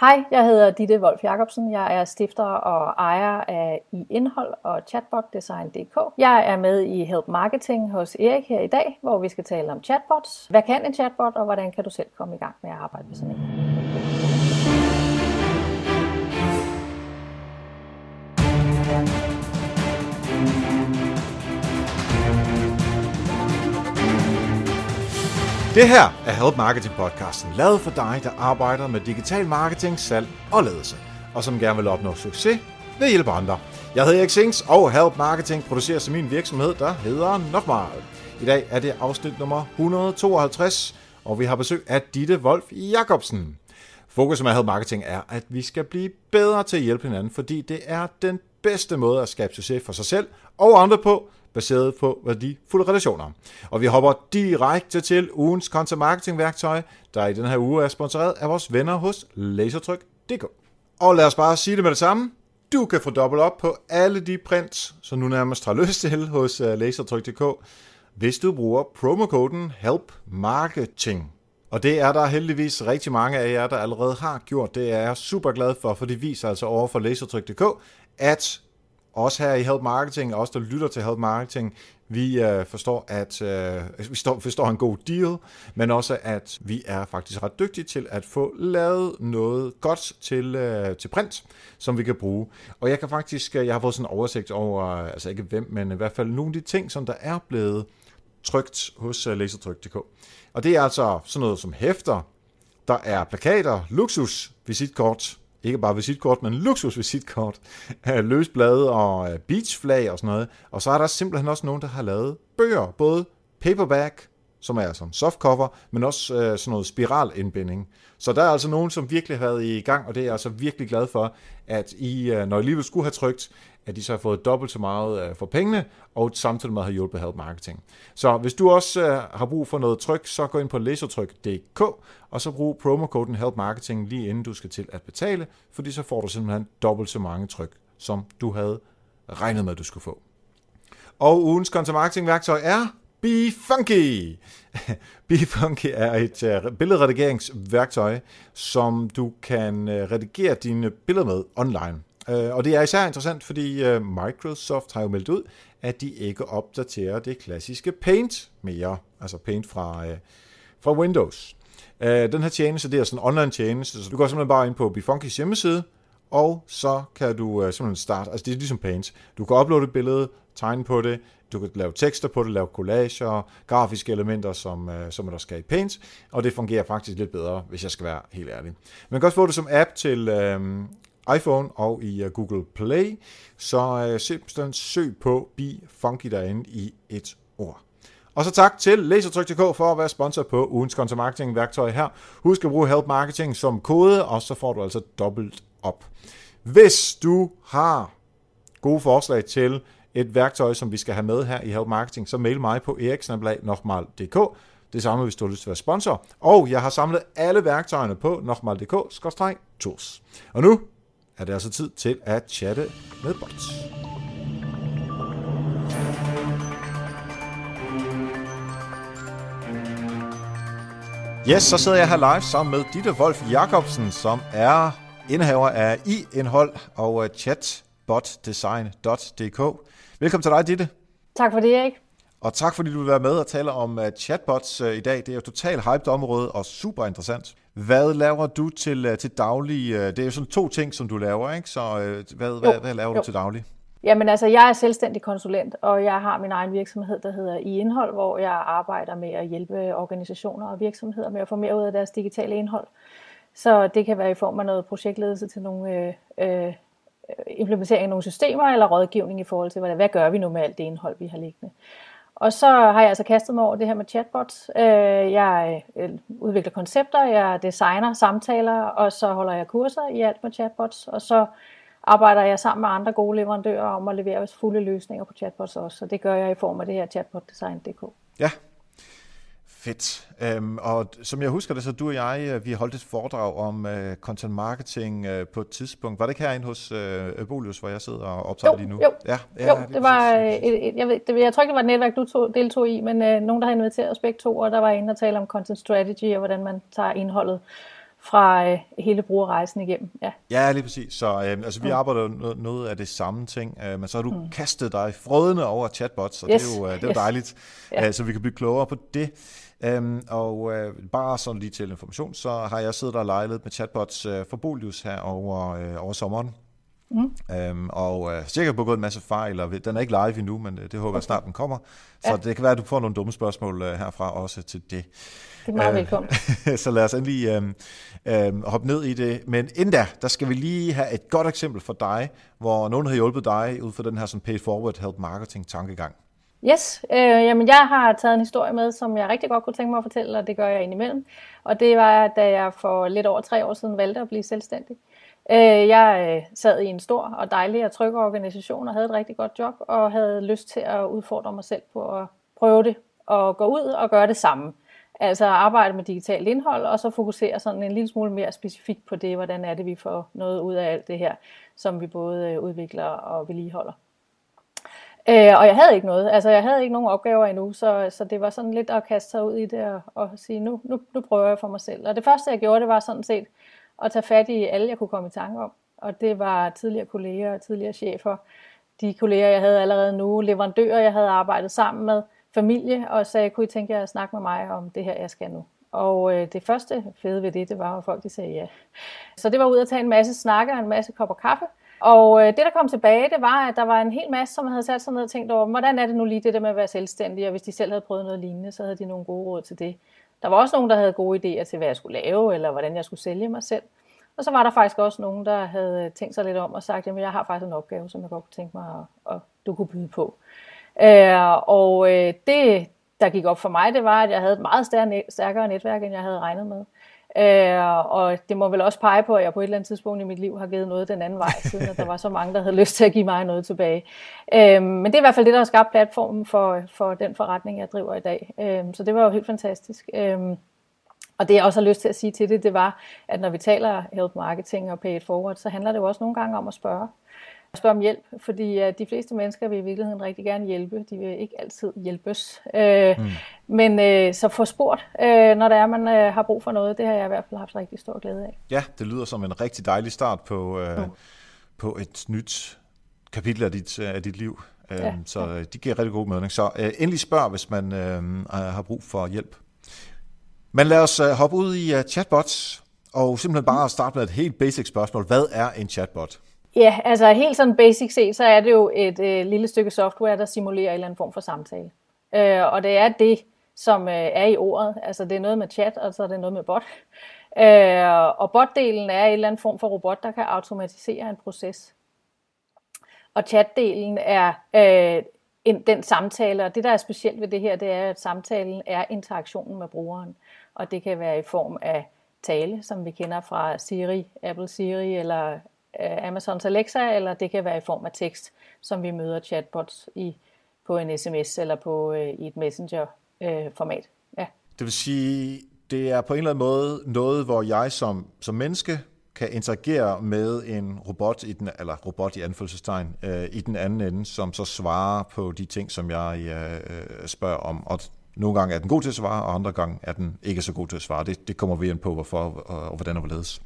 Hej, jeg hedder Ditte Wolf Jacobsen. Jeg er stifter og ejer af i indhold og chatbotdesign.dk. Jeg er med i Help Marketing hos Erik her i dag, hvor vi skal tale om chatbots. Hvad kan en chatbot, og hvordan kan du selv komme i gang med at arbejde med sådan en? Det her er Help Marketing podcasten, lavet for dig, der arbejder med digital marketing, salg og ledelse, og som gerne vil opnå succes ved at hjælpe andre. Jeg hedder Erik Sings, og Help Marketing producerer som min virksomhed, der hedder Nokmal. I dag er det afsnit nummer 152, og vi har besøg af Ditte Wolf Jacobsen. Fokus med Help Marketing er, at vi skal blive bedre til at hjælpe hinanden, fordi det er den bedste måde at skabe succes for sig selv og andre på, baseret på værdifulde relationer. Og vi hopper direkte til ugens content marketing værktøj, der i den her uge er sponsoreret af vores venner hos Lasertryk.dk. Og lad os bare sige det med det samme. Du kan få dobbelt op på alle de prints, som nu nærmest har lyst til hos øh, Lasertryk.dk, hvis du bruger promokoden HELPMARKETING. Og det er der heldigvis rigtig mange af jer, der allerede har gjort. Det er jeg super glad for, for det viser altså over for Lasertryk.dk, at os her i Help Marketing, og os der lytter til Help Marketing, vi øh, forstår, at øh, altså, vi står, forstår en god deal, men også at vi er faktisk ret dygtige til at få lavet noget godt til, øh, til print, som vi kan bruge. Og jeg kan faktisk, øh, jeg har fået sådan en oversigt over, altså ikke hvem, men i hvert fald nogle af de ting, som der er blevet trygt hos øh, lasertryk.dk. Og det er altså sådan noget som hæfter, der er plakater, luksus, visitkort, ikke bare visitkort, men luksusvisitkort, løsblade og øh, beachflag og sådan noget. Og så er der simpelthen også nogen, der har lavet bøger, både paperback, som er sådan softcover, men også øh, sådan noget spiralindbinding. Så der er altså nogen, som virkelig har været i gang, og det er jeg altså virkelig glad for, at I, øh, når I alligevel skulle have trykt at de så har fået dobbelt så meget øh, for pengene, og samtidig med at have hjulpet Help Marketing. Så hvis du også øh, har brug for noget tryk, så gå ind på lasertryk.dk, og så brug promokoden Help Marketing lige inden du skal til at betale, fordi så får du simpelthen dobbelt så mange tryk, som du havde regnet med, at du skulle få. Og ugens content marketing værktøj er Be Funky. Be Funky er et uh, billedredigeringsværktøj, som du kan uh, redigere dine billeder med online. Øh, og det er især interessant, fordi øh, Microsoft har jo meldt ud, at de ikke opdaterer det klassiske Paint mere, altså Paint fra, øh, fra Windows. Uh, den her tjeneste, det er sådan en online tjeneste, så du går simpelthen bare ind på Befunkys hjemmeside, og så kan du uh, simpelthen starte, altså det er ligesom Paint. Du kan uploade et billede, tegne på det, du kan lave tekster på det, lave collager, grafiske elementer, som, uh, som der skal i Paint, og det fungerer faktisk lidt bedre, hvis jeg skal være helt ærlig. Man kan også få det som app til uh, iPhone og i øh, Google Play, så øh, simpelthen søg på Be Funky derinde i et ord. Og så tak til Lasertryk.dk for at være sponsor på ugens content marketing værktøj her. Husk at bruge Help Marketing som kode, og så får du altså dobbelt op. Hvis du har gode forslag til et værktøj, som vi skal have med her i Help Marketing, så mail mig på eriksnablag.dk. Det samme, hvis du har lyst til at være sponsor. Og jeg har samlet alle værktøjerne på nokmal.dk-tools. Og nu er det altså tid til at chatte med bots. Yes, så sidder jeg her live sammen med Ditte Wolf Jacobsen, som er indehaver af i-indhold og chatbotdesign.dk. Velkommen til dig, Ditte. Tak for det, Erik. Og tak fordi du vil være med og tale om uh, chatbots uh, i dag. Det er jo totalt hyped område og super interessant. Hvad laver du til, uh, til daglig? Uh, det er jo sådan to ting, som du laver, ikke? Så uh, hvad, jo, hvad, hvad laver jo. du til daglig? Jamen altså, jeg er selvstændig konsulent, og jeg har min egen virksomhed, der hedder i indhold, hvor jeg arbejder med at hjælpe organisationer og virksomheder med at få mere ud af deres digitale indhold. Så det kan være i form af noget projektledelse til nogle øh, øh, implementering af nogle systemer, eller rådgivning i forhold til, hvad, hvad gør vi nu med alt det indhold, vi har liggende. Og så har jeg altså kastet mig over det her med chatbots. Øh, jeg øh, udvikler koncepter, jeg designer samtaler, og så holder jeg kurser i alt med chatbots, og så arbejder jeg sammen med andre gode leverandører om at levere fulde løsninger på chatbots også, så det gør jeg i form af det her chatbotdesign.dk. Ja, Fedt. Øhm, og som jeg husker det, så du og jeg, øh, vi holdt et foredrag om uh, content marketing uh, på et tidspunkt. Var det ikke herinde hos uh, Bolius, hvor jeg sidder og optager jo, lige nu? Jo, ja, ja, jo det var, et, et, jeg, ved, det, jeg tror ikke, det var et netværk, du tog, deltog i, men uh, nogen, der har inviteret os begge to, og der var en, der talte om content strategy, og hvordan man tager indholdet fra øh, hele brugerrejsen igennem. Ja, ja lige præcis. Så øh, altså, vi mm. arbejder noget, noget af det samme ting, øh, men så har du mm. kastet dig frødende over chatbots, og yes. det er jo, øh, det er yes. dejligt, ja. øh, så vi kan blive klogere på det. Øhm, og øh, bare sådan lige til information, så har jeg siddet og leget lidt med chatbots øh, for Bolius her over, øh, over sommeren. Mm. Øhm, og øh, sikkert begået en masse fejl, og den er ikke live endnu, men det, det håber jeg snart, den kommer. Så ja. det kan være, at du får nogle dumme spørgsmål øh, herfra også til det. Det er meget øh, velkommen. så lad os endelig øh, øh, hoppe ned i det. Men inden da, der skal vi lige have et godt eksempel for dig, hvor nogen har hjulpet dig ud fra den her som pay forward help marketing tankegang. Yes, øh, jamen jeg har taget en historie med, som jeg rigtig godt kunne tænke mig at fortælle, og det gør jeg indimellem. Og det var, da jeg for lidt over tre år siden valgte at blive selvstændig. Øh, jeg øh, sad i en stor og dejlig og tryg organisation og havde et rigtig godt job, og havde lyst til at udfordre mig selv på at prøve det, og gå ud og gøre det samme. Altså arbejde med digitalt indhold, og så fokusere sådan en lille smule mere specifikt på det, hvordan er det, vi får noget ud af alt det her, som vi både øh, udvikler og vedligeholder. Øh, og jeg havde ikke noget, altså jeg havde ikke nogen opgaver endnu, så, så det var sådan lidt at kaste sig ud i det og, og sige, nu, nu, nu prøver jeg for mig selv. Og det første jeg gjorde, det var sådan set at tage fat i alle, jeg kunne komme i tanke om. Og det var tidligere kolleger og tidligere chefer, de kolleger, jeg havde allerede nu, leverandører, jeg havde arbejdet sammen med, familie, og sagde, kunne I tænke jer at snakke med mig om det her, jeg skal nu? Og øh, det første fede ved det, det var, at folk de sagde ja. Så det var ud at tage en masse snakker og en masse kopper kaffe, og øh, det, der kom tilbage, det var, at der var en hel masse, som havde sat sig ned og tænkt over, hvordan er det nu lige det der med at være selvstændig, og hvis de selv havde prøvet noget lignende, så havde de nogle gode råd til det. Der var også nogen, der havde gode idéer til, hvad jeg skulle lave, eller hvordan jeg skulle sælge mig selv. Og så var der faktisk også nogen, der havde øh, tænkt sig lidt om og sagt, jamen jeg har faktisk en opgave, som jeg godt kunne tænke mig, at, at du kunne byde på. Øh, og øh, det, der gik op for mig, det var, at jeg havde et meget stærkere netværk, end jeg havde regnet med. Øh, og det må vel også pege på, at jeg på et eller andet tidspunkt i mit liv har givet noget den anden vej, siden at der var så mange, der havde lyst til at give mig noget tilbage. Øh, men det er i hvert fald det, der har skabt platformen for, for den forretning, jeg driver i dag. Øh, så det var jo helt fantastisk. Øh, og det jeg også har lyst til at sige til det, det var, at når vi taler health marketing og pay it forward, så handler det jo også nogle gange om at spørge spørge om hjælp, fordi uh, de fleste mennesker vil i virkeligheden rigtig gerne hjælpe. De vil ikke altid hjælpes. Uh, mm. Men uh, så få spurgt, uh, når det er, man uh, har brug for noget, det har jeg i hvert fald haft rigtig stor glæde af. Ja, det lyder som en rigtig dejlig start på, uh, mm. på et nyt kapitel af dit, af dit liv. Uh, ja, så ja. de giver rigtig god mening. Så uh, endelig spørg, hvis man uh, har brug for hjælp. Men lad os uh, hoppe ud i uh, chatbots, og simpelthen bare starte med et helt basic spørgsmål. Hvad er en chatbot? Ja, altså helt sådan basic set, så er det jo et øh, lille stykke software, der simulerer en eller anden form for samtale. Øh, og det er det, som øh, er i ordet. Altså det er noget med chat, og så er det noget med bot. Øh, og botdelen er en eller anden form for robot, der kan automatisere en proces. Og chatdelen er øh, en, den samtale, og det der er specielt ved det her, det er, at samtalen er interaktionen med brugeren. Og det kan være i form af tale, som vi kender fra Siri, Apple Siri eller Amazons Alexa, eller det kan være i form af tekst, som vi møder chatbots i på en sms eller på øh, i et messenger-format. Øh, ja. Det vil sige, det er på en eller anden måde noget, hvor jeg som, som menneske kan interagere med en robot, i den, eller robot i anfølgelsestegn, øh, i den anden ende, som så svarer på de ting, som jeg øh, øh, spørger om. Og nogle gange er den god til at svare, og andre gange er den ikke så god til at svare. Det, det kommer vi ind på, hvorfor og, og hvordan og hvorledes.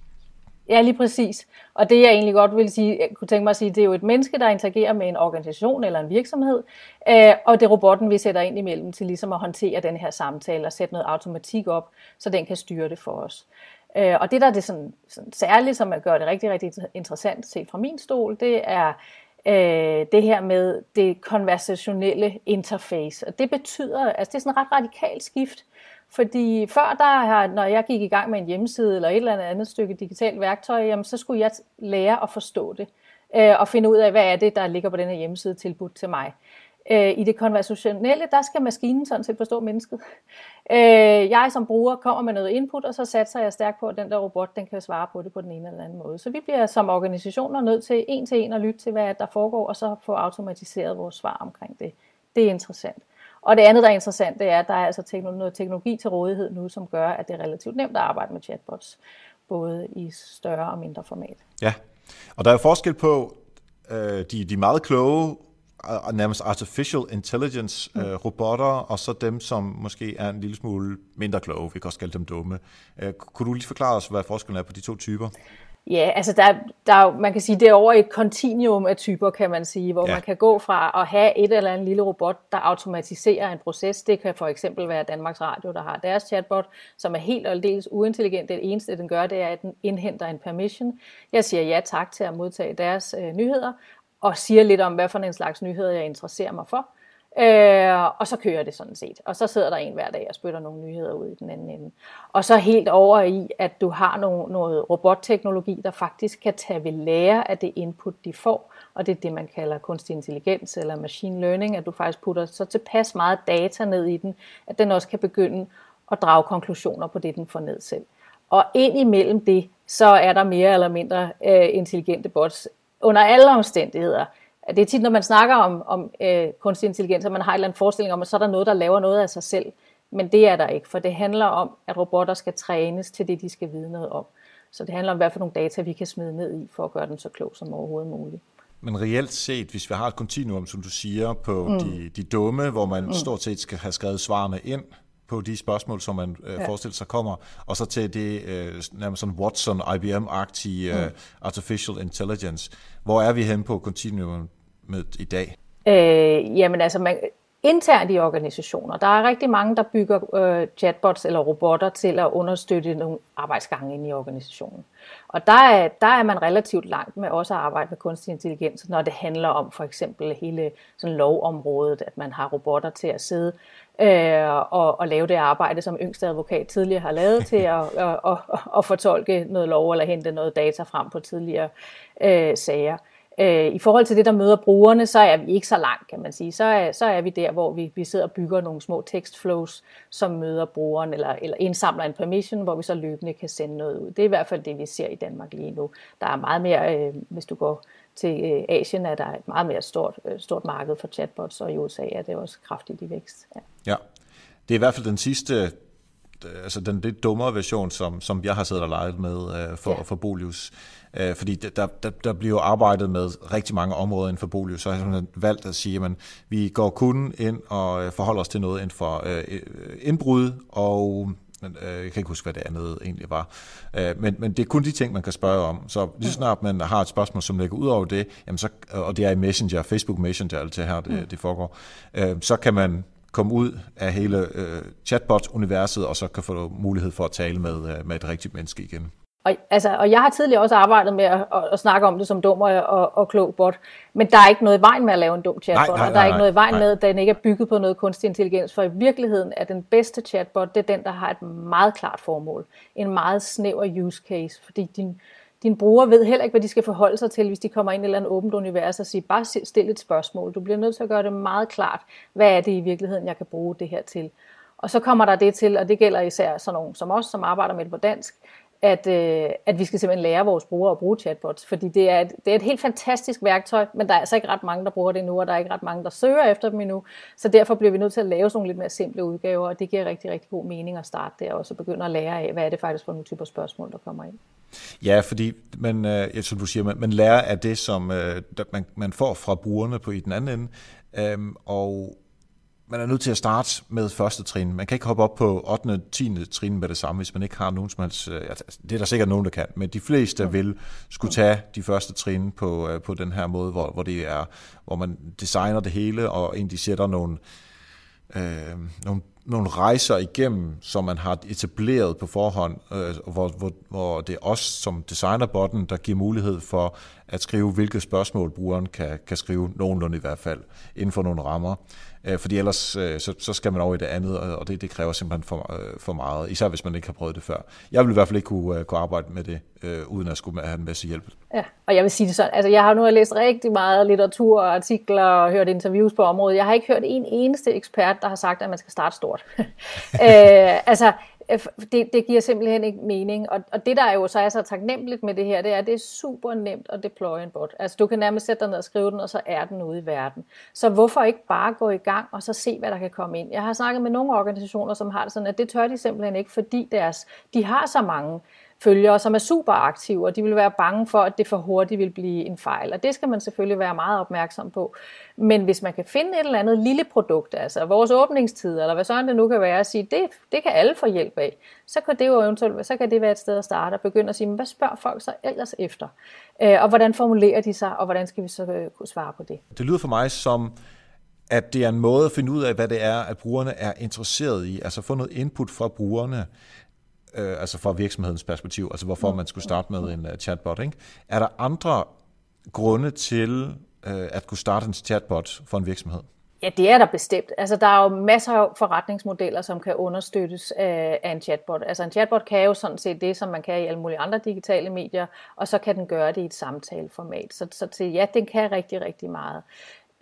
Ja, lige præcis. Og det jeg egentlig godt vil sige, jeg kunne tænke mig at sige, det er jo et menneske, der interagerer med en organisation eller en virksomhed, øh, og det er robotten, vi sætter ind imellem til ligesom at håndtere den her samtale og sætte noget automatik op, så den kan styre det for os. Øh, og det, der er det sådan, sådan særligt, som gør det rigtig, rigtig interessant set fra min stol, det er øh, det her med det konversationelle interface. Og det betyder, altså det er sådan et ret radikalt skift, fordi før der, når jeg gik i gang med en hjemmeside eller et eller andet stykke digitalt værktøj, jamen, så skulle jeg lære at forstå det øh, og finde ud af, hvad er det, der ligger på den her hjemmeside tilbudt til mig. Øh, I det konversationelle, der skal maskinen sådan set forstå mennesket. Øh, jeg som bruger kommer med noget input, og så satser jeg stærkt på, at den der robot, den kan svare på det på den ene eller anden måde. Så vi bliver som organisationer nødt til en til en at lytte til, hvad der foregår, og så få automatiseret vores svar omkring det. Det er interessant. Og det andet, der er interessant, det er, at der er altså noget teknologi til rådighed nu, som gør, at det er relativt nemt at arbejde med chatbots, både i større og mindre format. Ja, og der er forskel på øh, de, de meget kloge nærmest artificial intelligence mm. øh, robotter, og så dem, som måske er en lille smule mindre kloge, vi kan også kalde dem dumme. Øh, kunne du lige forklare os, hvad forskellen er på de to typer? Ja, altså der, der, man kan sige, det er over et kontinuum af typer, kan man sige, hvor ja. man kan gå fra at have et eller andet lille robot, der automatiserer en proces. Det kan for eksempel være Danmarks Radio, der har deres chatbot, som er helt og aldeles uintelligent. Det eneste, den gør, det er, at den indhenter en permission. Jeg siger ja tak til at modtage deres øh, nyheder, og siger lidt om, hvad for en slags nyheder, jeg interesserer mig for. Øh, og så kører det sådan set. Og så sidder der en hver dag og spytter nogle nyheder ud i den anden ende. Og så helt over i, at du har noget, noget robotteknologi, der faktisk kan tage ved lære af det input, de får. Og det er det, man kalder kunstig intelligens eller machine learning, at du faktisk putter så tilpas meget data ned i den, at den også kan begynde at drage konklusioner på det, den får ned selv. Og ind imellem det, så er der mere eller mindre øh, intelligente bots under alle omstændigheder det er tit, når man snakker om, om øh, kunstig intelligens, at man har en eller anden forestilling om, at så er der noget, der laver noget af sig selv. Men det er der ikke, for det handler om, at robotter skal trænes til det, de skal vide noget om. Så det handler om, hvad for nogle data vi kan smide ned i, for at gøre den så klog som overhovedet muligt. Men reelt set, hvis vi har et kontinuum, som du siger, på mm. de, de dumme, hvor man mm. stort set skal have skrevet svarene ind på de spørgsmål, som man øh, ja. forestiller sig kommer, og så til det øh, nærmest sådan Watson, IBM-agtige øh, mm. artificial intelligence. Hvor er vi hen på kontinuum med i dag? Øh, jamen altså, man, internt i organisationer, der er rigtig mange, der bygger øh, chatbots eller robotter til at understøtte nogle arbejdsgange inde i organisationen. Og der er, der er man relativt langt med også at arbejde med kunstig intelligens, når det handler om for eksempel hele sådan lovområdet, at man har robotter til at sidde øh, og, og lave det arbejde, som yngste advokat tidligere har lavet til at, at, at, at, fortolke noget lov eller hente noget data frem på tidligere øh, sager. Øh, I forhold til det, der møder brugerne, så er vi ikke så langt, kan man sige. Så er, så er vi der, hvor vi, vi sidder og bygger nogle små tekstflows, som møder brugeren, eller, eller indsamler en permission, hvor vi så løbende kan sende noget ud. Det er i hvert fald det, vi ser i Danmark lige nu. Der er meget mere, øh, hvis du går til øh, Asien, er der et meget mere stort, øh, stort marked for chatbots, og i USA er det også kraftigt i vækst. Ja. ja. Det er i hvert fald den sidste altså den lidt dummere version, som, som jeg har siddet og leget med øh, for, ja. for Bolius. Øh, fordi der, der, der bliver arbejdet med rigtig mange områder inden for Bolius, så har jeg valgt at sige, at vi går kun ind og øh, forholder os til noget inden for øh, indbrud og øh, jeg kan ikke huske, hvad det andet egentlig var. Øh, men, men det er kun de ting, man kan spørge om. Så lige snart man har et spørgsmål, som ligger ud over det, jamen så, og det er i Messenger, Facebook Messenger, alt det her, det, mm. det foregår, øh, så kan man komme ud af hele øh, chatbot-universet, og så kan få mulighed for at tale med, øh, med et rigtigt menneske igen. Og, altså, og jeg har tidligere også arbejdet med at, at, at snakke om det som dum og, og, og klog bot, men der er ikke noget i vejen med at lave en dum chatbot, nej, nej, nej, og der er ikke noget i vejen med, at den ikke er bygget på noget kunstig intelligens, for i virkeligheden er den bedste chatbot, det er den, der har et meget klart formål, en meget snæver use case, fordi din, din bruger ved heller ikke, hvad de skal forholde sig til, hvis de kommer ind i et eller andet åbent univers og siger, bare stil et spørgsmål. Du bliver nødt til at gøre det meget klart, hvad er det i virkeligheden, jeg kan bruge det her til. Og så kommer der det til, og det gælder især sådan nogen som os, som arbejder med det på dansk, at, øh, at vi skal simpelthen lære vores brugere at bruge chatbots, fordi det er, et, det er et helt fantastisk værktøj, men der er altså ikke ret mange, der bruger det nu, og der er ikke ret mange, der søger efter dem endnu, så derfor bliver vi nødt til at lave sådan nogle lidt mere simple udgaver, og det giver rigtig, rigtig god mening at starte der, og så begynde at lære af, hvad er det faktisk for nogle typer spørgsmål, der kommer ind. Ja, fordi man, øh, som du siger, man, man lærer af det, som øh, man, man får fra brugerne på i den anden ende, øhm, og man er nødt til at starte med første trin. Man kan ikke hoppe op på 8. og 10. trin med det samme, hvis man ikke har nogen som helst... Øh, altså, det er der sikkert nogen, der kan, men de fleste vil skulle tage de første trin på, øh, på den her måde, hvor, hvor det er, hvor man designer det hele, og egentlig sætter nogle, øh, nogle nogle rejser igennem, som man har etableret på forhånd, øh, hvor, hvor, hvor det er os som designer botten, der giver mulighed for at skrive, hvilke spørgsmål brugeren kan, kan skrive, nogenlunde i hvert fald, inden for nogle rammer. Øh, fordi ellers øh, så, så skal man over i det andet, og det, det kræver simpelthen for, øh, for meget, især hvis man ikke har prøvet det før. Jeg vil i hvert fald ikke kunne, øh, kunne arbejde med det, øh, uden at skulle have en masse hjælp. Ja, og jeg vil sige det sådan, altså jeg har nu læst rigtig meget litteratur og artikler og hørt interviews på området. Jeg har ikke hørt en eneste ekspert, der har sagt, at man skal starte stort. øh, altså, Øh, det, det giver simpelthen ikke mening. Og, og det, der er jo så er så taknemmeligt med det her, det er, at det er super nemt at deploye en bot. Altså, du kan nærmest sætte dig ned og skrive den, og så er den ude i verden. Så hvorfor ikke bare gå i gang, og så se, hvad der kan komme ind? Jeg har snakket med nogle organisationer, som har det sådan, at det tør de simpelthen ikke, fordi deres, de har så mange følgere, som er super aktive, og de vil være bange for, at det for hurtigt vil blive en fejl. Og det skal man selvfølgelig være meget opmærksom på. Men hvis man kan finde et eller andet lille produkt, altså vores åbningstid, eller hvad sådan det nu kan være, at sige, det, det kan alle få hjælp af, så kan det jo eventuelt så kan det være et sted at starte og begynde at sige, hvad spørger folk så ellers efter? Øh, og hvordan formulerer de sig, og hvordan skal vi så øh, kunne svare på det? Det lyder for mig som, at det er en måde at finde ud af, hvad det er, at brugerne er interesseret i. Altså få noget input fra brugerne, øh, altså fra virksomhedens perspektiv, altså hvorfor man skulle starte med en uh, chatbot. Ikke? Er der andre grunde til øh, at kunne starte en chatbot for en virksomhed? Ja, det er der bestemt. Altså, der er jo masser af forretningsmodeller, som kan understøttes af, af en chatbot. Altså, en chatbot kan jo sådan set det, som man kan i alle mulige andre digitale medier, og så kan den gøre det i et samtaleformat. Så, så til, ja, den kan rigtig, rigtig meget.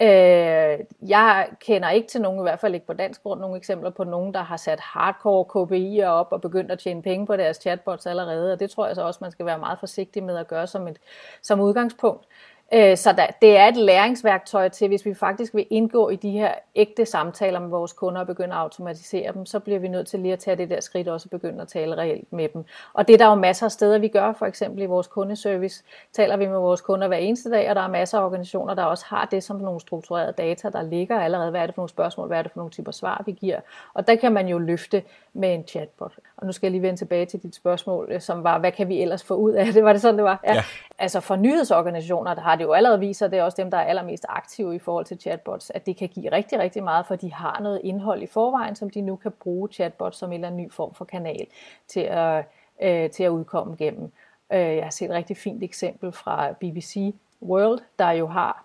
Øh, jeg kender ikke til nogen, i hvert fald ikke på dansk grund, nogle eksempler på nogen, der har sat hardcore KPI'er op og begyndt at tjene penge på deres chatbots allerede, og det tror jeg så også, man skal være meget forsigtig med at gøre som, et, som udgangspunkt. Øh, så der, det er et læringsværktøj til, hvis vi faktisk vil indgå i de her ægte samtaler med vores kunder og begynde at automatisere dem, så bliver vi nødt til lige at tage det der skridt også og begynde at tale reelt med dem. Og det er der jo masser af steder, vi gør, for eksempel i vores kundeservice, taler vi med vores kunder hver eneste dag, og der er masser af organisationer, der også har det som nogle strukturerede data, der ligger allerede, hvad er det for nogle spørgsmål, hvad er det for nogle typer svar, vi giver. Og der kan man jo løfte med en chatbot. Og nu skal jeg lige vende tilbage til dit spørgsmål, som var, hvad kan vi ellers få ud af det? Var det sådan, det var? Ja. ja. Altså for nyhedsorganisationer, der har det jo allerede viser, det er også dem, der er allermest aktive i forhold til chatbots, at det kan give rigtig, rigtig meget, for de har noget indhold i forvejen, som de nu kan bruge chatbots som en eller anden ny form for kanal til at, øh, til at udkomme gennem. Øh, jeg har set et rigtig fint eksempel fra BBC World, der jo har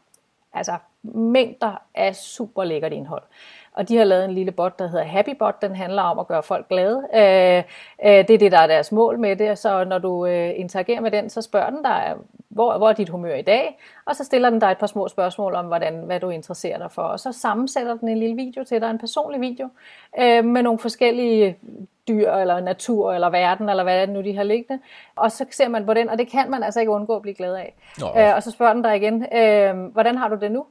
altså mængder af super lækkert indhold. Og de har lavet en lille bot, der hedder HappyBot. Den handler om at gøre folk glade. Øh, øh, det er det, der er deres mål med det. Så når du øh, interagerer med den, så spørger den dig, hvor, hvor er dit humør i dag? Og så stiller den dig et par små spørgsmål om, hvordan, hvad du interesserer dig for. Og så sammensætter den en lille video til dig, en personlig video, øh, med nogle forskellige dyr, eller natur, eller verden, eller hvad det nu, de har liggende. Og så ser man på den, og det kan man altså ikke undgå at blive glad af. Nå. Øh, og så spørger den dig igen, øh, hvordan har du det nu?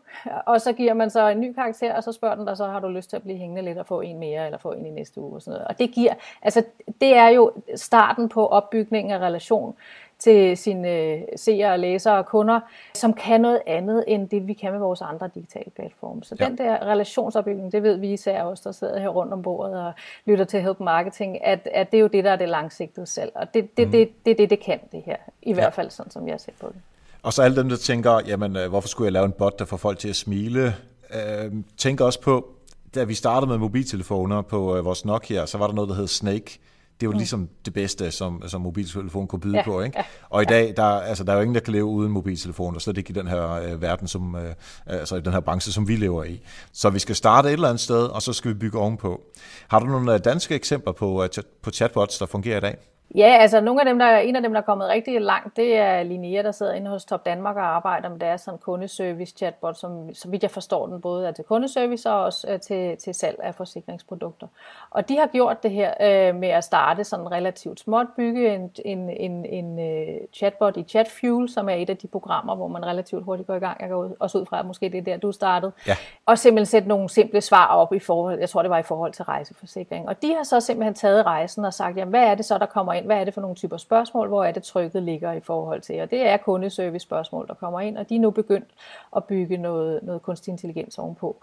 Og så giver man så en ny karakter, og så spørger den dig, så har du lyst til at blive hængende lidt og få en mere, eller få en i næste uge. Og, sådan noget. og det giver, altså det er jo starten på opbygningen af relation til sine øh, seere og læsere og kunder, som kan noget andet end det, vi kan med vores andre digitale platforme. Så ja. den der relationsopbygning, det ved vi især os, der sidder her rundt om bordet og lytter til Help Marketing, at, at det er jo det, der er det langsigtede selv. Og det, det, mm. det, det, det, det kan det her, i ja. hvert fald sådan, som jeg set på det. Og så alle dem, der tænker, jamen, øh, hvorfor skulle jeg lave en bot, der får folk til at smile? Øh, tænker også på, da vi startede med mobiltelefoner på øh, vores Nokia, så var der noget, der hed Snake, det var mm. ligesom det bedste, som, som mobiltelefon kunne byde ja, på. Ikke? Ja, og i dag, der, altså, der er jo ingen, der kan leve uden mobiltelefon, og slet ikke i den her øh, verden, som, øh, altså i den her branche, som vi lever i. Så vi skal starte et eller andet sted, og så skal vi bygge ovenpå. Har du nogle øh, danske eksempler på, uh, på chatbots, der fungerer i dag? Ja, altså nogle af dem, der, en af dem, der er kommet rigtig langt, det er Linnea, der sidder inde hos Top Danmark og arbejder med deres sådan kundeservice chatbot, som så vidt jeg forstår den, både er til kundeservice og også øh, til, til salg af forsikringsprodukter. Og de har gjort det her øh, med at starte sådan relativt småt, bygge en, en, en, en uh, chatbot i ChatFuel, som er et af de programmer, hvor man relativt hurtigt går i gang. Jeg går også ud fra, at måske det er der, du startede. Ja. Og simpelthen sætte nogle simple svar op i forhold, jeg tror det var i forhold til rejseforsikring. Og de har så simpelthen taget rejsen og sagt, jamen hvad er det så, der kommer ind? Hvad er det for nogle typer spørgsmål? Hvor er det trykket ligger i forhold til? Og det er kundeservice spørgsmål, der kommer ind, og de er nu begyndt at bygge noget, noget kunstig intelligens ovenpå.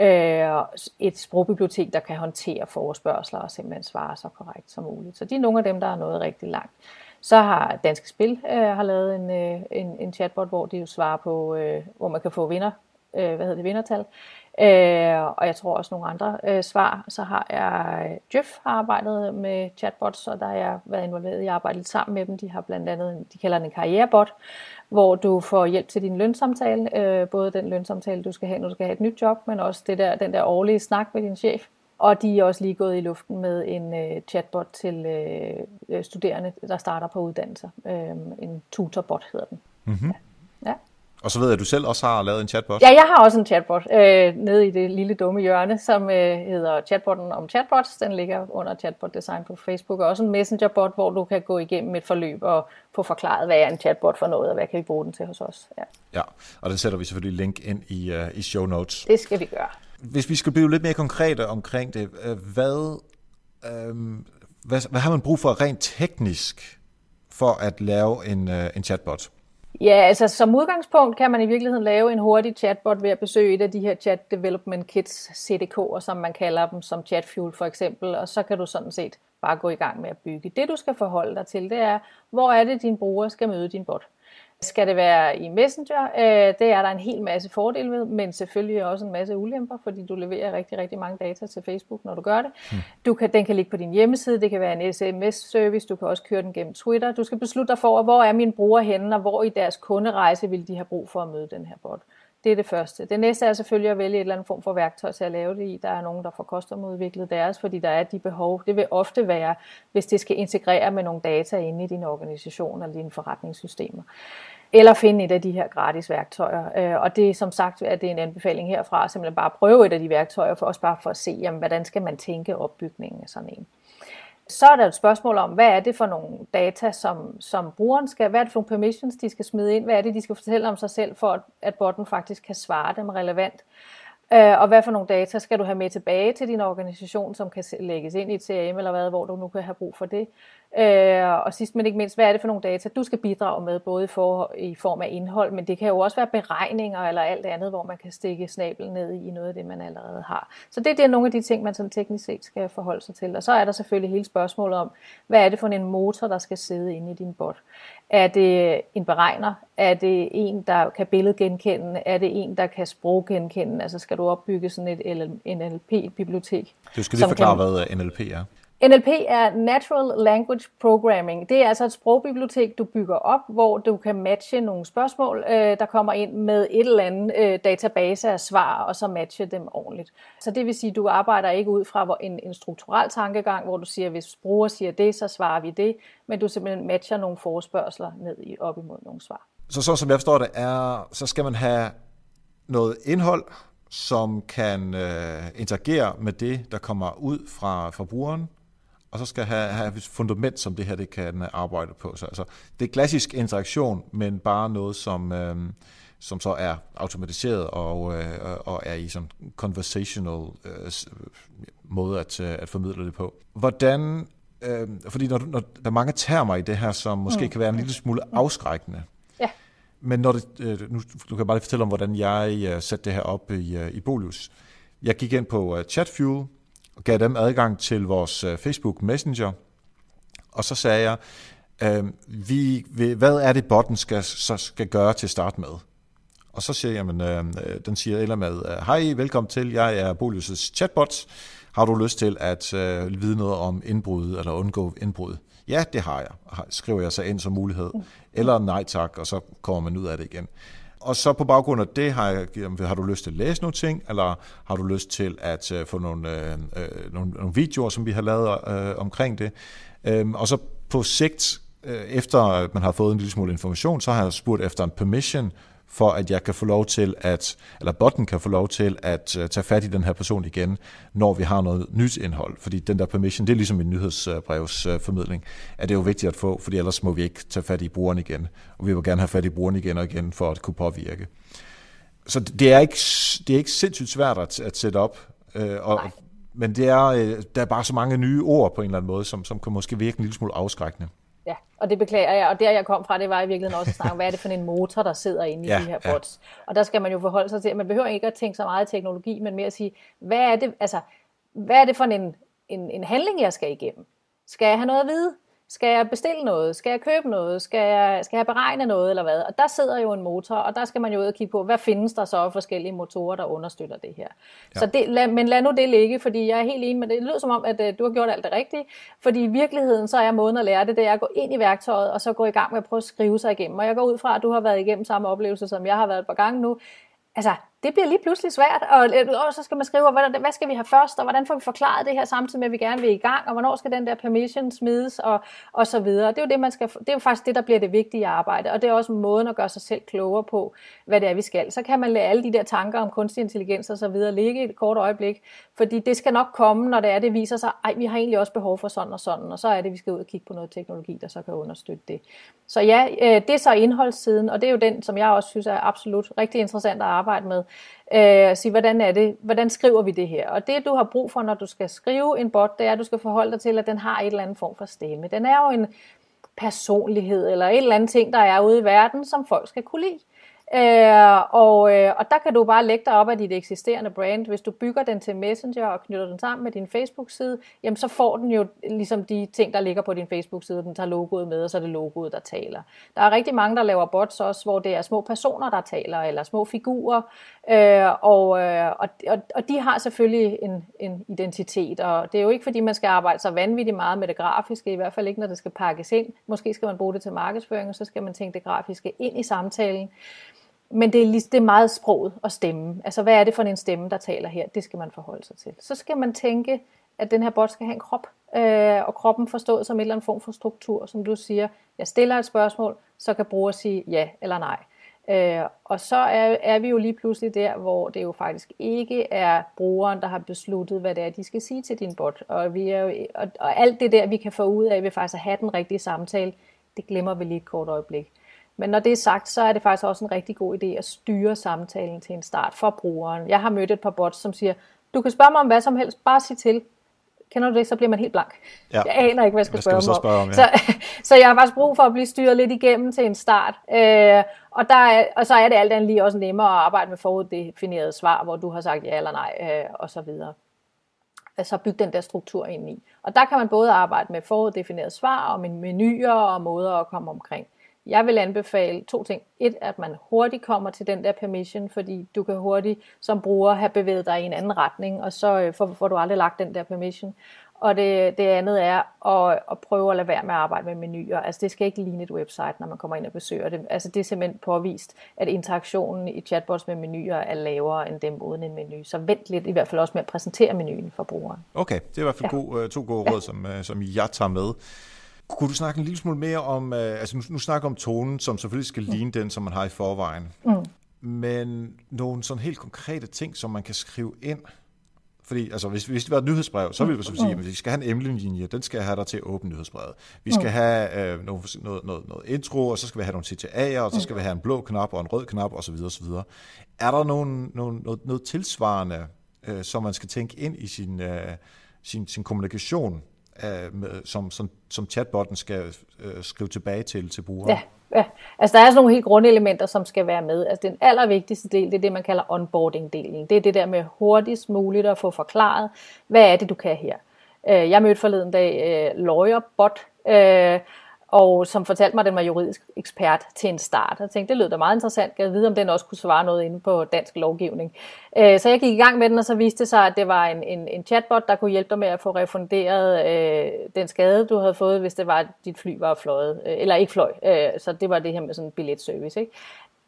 Øh, et sprogbibliotek, der kan håndtere forespørgseler og simpelthen svare så korrekt som muligt. Så de er nogle af dem, der er nået rigtig langt. Så har Danske Spil øh, har lavet en, øh, en, en chatbot, hvor de jo svarer på, øh, hvor man kan få vinder, øh, hvad hedder det, vindertal. Øh, og jeg tror også nogle andre øh, svar. Så har jeg Jeff har arbejdet med chatbots, og der har jeg været involveret i at arbejde lidt sammen med dem. De har blandt andet, de kalder den en karrierebot, hvor du får hjælp til din lønsamtale. Øh, både den lønsamtale, du skal have, når du skal have et nyt job, men også det der, den der årlige snak med din chef. Og de er også lige gået i luften med en øh, chatbot til øh, studerende, der starter på uddannelser. Øh, en tutorbot hedder den. Mm-hmm. Ja. ja. Og så ved jeg, at du selv også har lavet en chatbot. Ja, jeg har også en chatbot øh, nede i det lille dumme hjørne, som øh, hedder chatbotten om chatbots. Den ligger under chatbot design på Facebook. Og også en messengerbot, hvor du kan gå igennem et forløb og få forklaret, hvad er en chatbot for noget, og hvad kan vi bruge den til hos os. Ja, ja og den sætter vi selvfølgelig link ind i, uh, i show notes. Det skal vi gøre. Hvis vi skal blive lidt mere konkrete omkring det, øh, hvad, øh, hvad, hvad har man brug for rent teknisk for at lave en, øh, en chatbot? Ja, altså som udgangspunkt kan man i virkeligheden lave en hurtig chatbot ved at besøge et af de her chat development kits, CDK'er, som man kalder dem, som ChatFuel for eksempel, og så kan du sådan set bare gå i gang med at bygge. Det du skal forholde dig til, det er, hvor er det din bruger skal møde din bot. Skal det være i Messenger? Øh, det er der en hel masse fordele ved, men selvfølgelig også en masse ulemper, fordi du leverer rigtig, rigtig mange data til Facebook, når du gør det. Hmm. Du kan, den kan ligge på din hjemmeside, det kan være en SMS-service, du kan også køre den gennem Twitter. Du skal beslutte dig for, hvor er min bruger henne, og hvor i deres kunderejse vil de have brug for at møde den her bot. Det er det første. Det næste er selvfølgelig at vælge et eller andet form for værktøj til at lave det i. Der er nogen, der får custom-udviklet deres, fordi der er de behov. Det vil ofte være, hvis det skal integrere med nogle data inde i din organisation eller dine forretningssystemer. Eller finde et af de her gratis værktøjer. Øh, og det er som sagt, at det er en anbefaling herfra, simpelthen bare prøve et af de værktøjer, for også bare for at se, jamen, hvordan skal man tænke opbygningen af sådan en. Så er der et spørgsmål om, hvad er det for nogle data, som, som brugeren skal, hvad er det for nogle permissions, de skal smide ind, hvad er det, de skal fortælle om sig selv, for at, at botten faktisk kan svare dem relevant. Øh, og hvad for nogle data skal du have med tilbage til din organisation, som kan lægges ind i et CRM eller hvad, hvor du nu kan have brug for det. Øh, og sidst men ikke mindst, hvad er det for nogle data, du skal bidrage med, både for, i form af indhold, men det kan jo også være beregninger eller alt andet, hvor man kan stikke snablen ned i noget af det, man allerede har. Så det, det er nogle af de ting, man sådan teknisk set skal forholde sig til. Og så er der selvfølgelig hele spørgsmålet om, hvad er det for en motor, der skal sidde inde i din bot? Er det en beregner? Er det en, der kan billedgenkende? Er det en, der kan sproggenkende? Altså skal du opbygge sådan et NLP-bibliotek? Du skal lige forklare, kan... hvad NLP er. NLP er Natural Language Programming. Det er altså et sprogbibliotek, du bygger op, hvor du kan matche nogle spørgsmål, øh, der kommer ind med et eller andet øh, database af svar, og så matche dem ordentligt. Så det vil sige, at du arbejder ikke ud fra en, en strukturel tankegang, hvor du siger, at hvis bruger siger det, så svarer vi det, men du simpelthen matcher nogle forespørgseler ned i, op imod nogle svar. Så sådan som jeg forstår det, er, så skal man have noget indhold, som kan øh, interagere med det, der kommer ud fra, fra brugeren, og så skal have, have et fundament, som det her det kan arbejde på. Så altså, det er klassisk interaktion, men bare noget, som, øh, som så er automatiseret og, øh, og er i sådan conversational øh, måde at, øh, at formidle det på. Hvordan, øh, fordi når, når der er mange termer i det her, som måske mm. kan være en lille smule afskrækkende, ja. men når det, øh, nu du kan bare lige fortælle om, hvordan jeg øh, satte det her op i, øh, i Bolius. Jeg gik ind på uh, ChatFuel, og gav dem adgang til vores øh, Facebook Messenger. Og så sagde jeg, øh, vi, hvad er det, botten skal, så skal gøre til at starte med? Og så siger jeg, jamen, øh, den siger eller med, hej, velkommen til, jeg er Bolius' chatbot. Har du lyst til at øh, vide noget om indbrud eller undgå indbrud? Ja, det har jeg, skriver jeg så ind som mulighed. Eller nej tak, og så kommer man ud af det igen og så på baggrund af det har, jeg, har du lyst til at læse nogle ting, eller har du lyst til at øh, få nogle, øh, øh, nogle, nogle videoer, som vi har lavet øh, omkring det. Øh, og så på sigt, øh, efter man har fået en lille smule information, så har jeg spurgt efter en permission for at jeg kan få lov til at, eller botten kan få lov til at uh, tage fat i den her person igen, når vi har noget nyt indhold. Fordi den der permission, det er ligesom en nyhedsbrevsformidling, uh, at det er jo vigtigt at få, fordi ellers må vi ikke tage fat i brugeren igen. Og vi vil gerne have fat i brugeren igen og igen for at kunne påvirke. Så det er ikke, det er ikke sindssygt svært at, at sætte op, uh, og, men det er, uh, der er bare så mange nye ord på en eller anden måde, som, som kan måske virke en lille smule afskrækkende. Ja, og det beklager jeg. Og der jeg kom fra, det var i virkeligheden også at snakke om, hvad er det for en motor, der sidder inde i ja, de her bots. Ja. Og der skal man jo forholde sig til, at man behøver ikke at tænke så meget teknologi, men mere at sige, hvad er det, altså, hvad er det for en, en, en handling, jeg skal igennem? Skal jeg have noget at vide? Skal jeg bestille noget? Skal jeg købe noget? Skal jeg, skal jeg beregne noget eller hvad? Og der sidder jo en motor, og der skal man jo ud og kigge på, hvad findes der så af forskellige motorer, der understøtter det her. Ja. Så det, lad, men lad nu det ligge, fordi jeg er helt enig med det. Det lyder som om, at uh, du har gjort alt det rigtige, fordi i virkeligheden så er måden at lære det, det er at gå ind i værktøjet, og så gå i gang med at prøve at skrive sig igennem. Og jeg går ud fra, at du har været igennem samme oplevelse, som jeg har været et par gange nu. Altså, det bliver lige pludselig svært, og, øh, og så skal man skrive, hvad, hvad skal vi have først, og hvordan får vi forklaret det her samtidig med, at vi gerne vil i gang, og hvornår skal den der permission smides, og, og så videre. Det er, jo det, man skal, det er jo faktisk det, der bliver det vigtige arbejde, og det er også måden at gøre sig selv klogere på, hvad det er, vi skal. Så kan man lade alle de der tanker om kunstig intelligens og så videre ligge et kort øjeblik, fordi det skal nok komme, når det er, det viser sig, at vi har egentlig også behov for sådan og sådan, og så er det, vi skal ud og kigge på noget teknologi, der så kan understøtte det. Så ja, øh, det er så indholdssiden, og det er jo den, som jeg også synes er absolut rigtig interessant at arbejde med øh, og sige, hvordan, er det, hvordan skriver vi det her? Og det, du har brug for, når du skal skrive en bot, det er, at du skal forholde dig til, at den har et eller andet form for stemme. Den er jo en, personlighed, eller et eller andet ting, der er ude i verden, som folk skal kunne lide. Øh, og, øh, og der kan du bare lægge dig op af dit eksisterende brand. Hvis du bygger den til Messenger og knytter den sammen med din Facebook-side, jamen så får den jo ligesom de ting, der ligger på din Facebook-side. Den tager logoet med, og så er det logoet, der taler. Der er rigtig mange, der laver bots også, hvor det er små personer, der taler, eller små figurer. Øh, og, øh, og, og, og de har selvfølgelig en, en identitet, og det er jo ikke, fordi man skal arbejde så vanvittigt meget med det grafiske, i hvert fald ikke, når det skal pakkes ind. Måske skal man bruge det til markedsføring, og så skal man tænke det grafiske ind i samtalen. Men det er, det er meget sproget og stemme. Altså, hvad er det for en stemme, der taler her? Det skal man forholde sig til. Så skal man tænke, at den her bot skal have en krop, øh, og kroppen forstået som en eller anden form for struktur, som du siger. Jeg stiller et spørgsmål, så kan bruger sige ja eller nej. Øh, og så er, er vi jo lige pludselig der, hvor det jo faktisk ikke er brugeren, der har besluttet, hvad det er, de skal sige til din bot. Og, vi er jo, og, og alt det der, vi kan få ud af ved faktisk at have den rigtige samtale, det glemmer vi lige et kort øjeblik. Men når det er sagt, så er det faktisk også en rigtig god idé at styre samtalen til en start for brugeren. Jeg har mødt et par bots, som siger, du kan spørge mig om hvad som helst, bare sig til. Kender du det, så bliver man helt blank. Ja. Jeg aner ikke, hvad jeg skal, hvad skal spørge, om. spørge om. Ja. Så, så jeg har faktisk brug for at blive styret lidt igennem til en start. Øh, og, der er, og så er det alt andet lige også nemmere at arbejde med foruddefinerede svar, hvor du har sagt ja eller nej, øh, og så videre. Så bygge den der struktur ind i. Og der kan man både arbejde med foruddefinerede svar, og med menuer og måder at komme omkring. Jeg vil anbefale to ting. Et, at man hurtigt kommer til den der permission, fordi du kan hurtigt som bruger have bevæget dig i en anden retning, og så øh, får, får du aldrig lagt den der permission. Og det, det andet er at, at prøve at lade være med at arbejde med menuer. Altså det skal ikke ligne et website, når man kommer ind og besøger det. Altså det er simpelthen påvist, at interaktionen i chatbots med menuer er lavere end dem uden en menu. Så vent lidt i hvert fald også med at præsentere menuen for brugeren. Okay, det er i hvert fald ja. god, øh, to gode råd, ja. som, øh, som jeg tager med. Kunne du snakke en lille smule mere om, øh, altså nu, nu snakker om tonen, som selvfølgelig skal mm. ligne den, som man har i forvejen. Mm. Men nogle sådan helt konkrete ting, som man kan skrive ind. Fordi altså, hvis, hvis det var et nyhedsbrev, så ville vi så sige, mm. at vi skal have en emnelinje, den skal have dig til at åbne nyhedsbrevet. Vi skal mm. have øh, noget, noget, noget, noget intro, og så skal vi have nogle CTA'er, og så skal vi have en blå knap og en rød knap osv. osv. Er der nogen, nogen, noget, noget tilsvarende, øh, som man skal tænke ind i sin, øh, sin, sin kommunikation, øh, med, som, som, som chatbotten skal øh, skrive tilbage til til brugeren? Ja, ja, altså der er sådan nogle helt grundelementer, som skal være med. Altså den allervigtigste del, det er det, man kalder onboarding-delen. Det er det der med hurtigst muligt at få forklaret, hvad er det, du kan her. Øh, jeg mødte forleden dag øh, Lawyerbot, øh, og som fortalte mig, at den var juridisk ekspert til en start. Jeg tænkte, det lød da meget interessant. Jeg vide, om den også kunne svare noget inde på dansk lovgivning. Øh, så jeg gik i gang med den, og så viste det sig, at det var en, en, en chatbot, der kunne hjælpe dig med at få refunderet øh, den skade, du havde fået, hvis det var, at dit fly var fløjet. Øh, eller ikke fløj. Øh, så det var det her med sådan en billetservice. Ikke?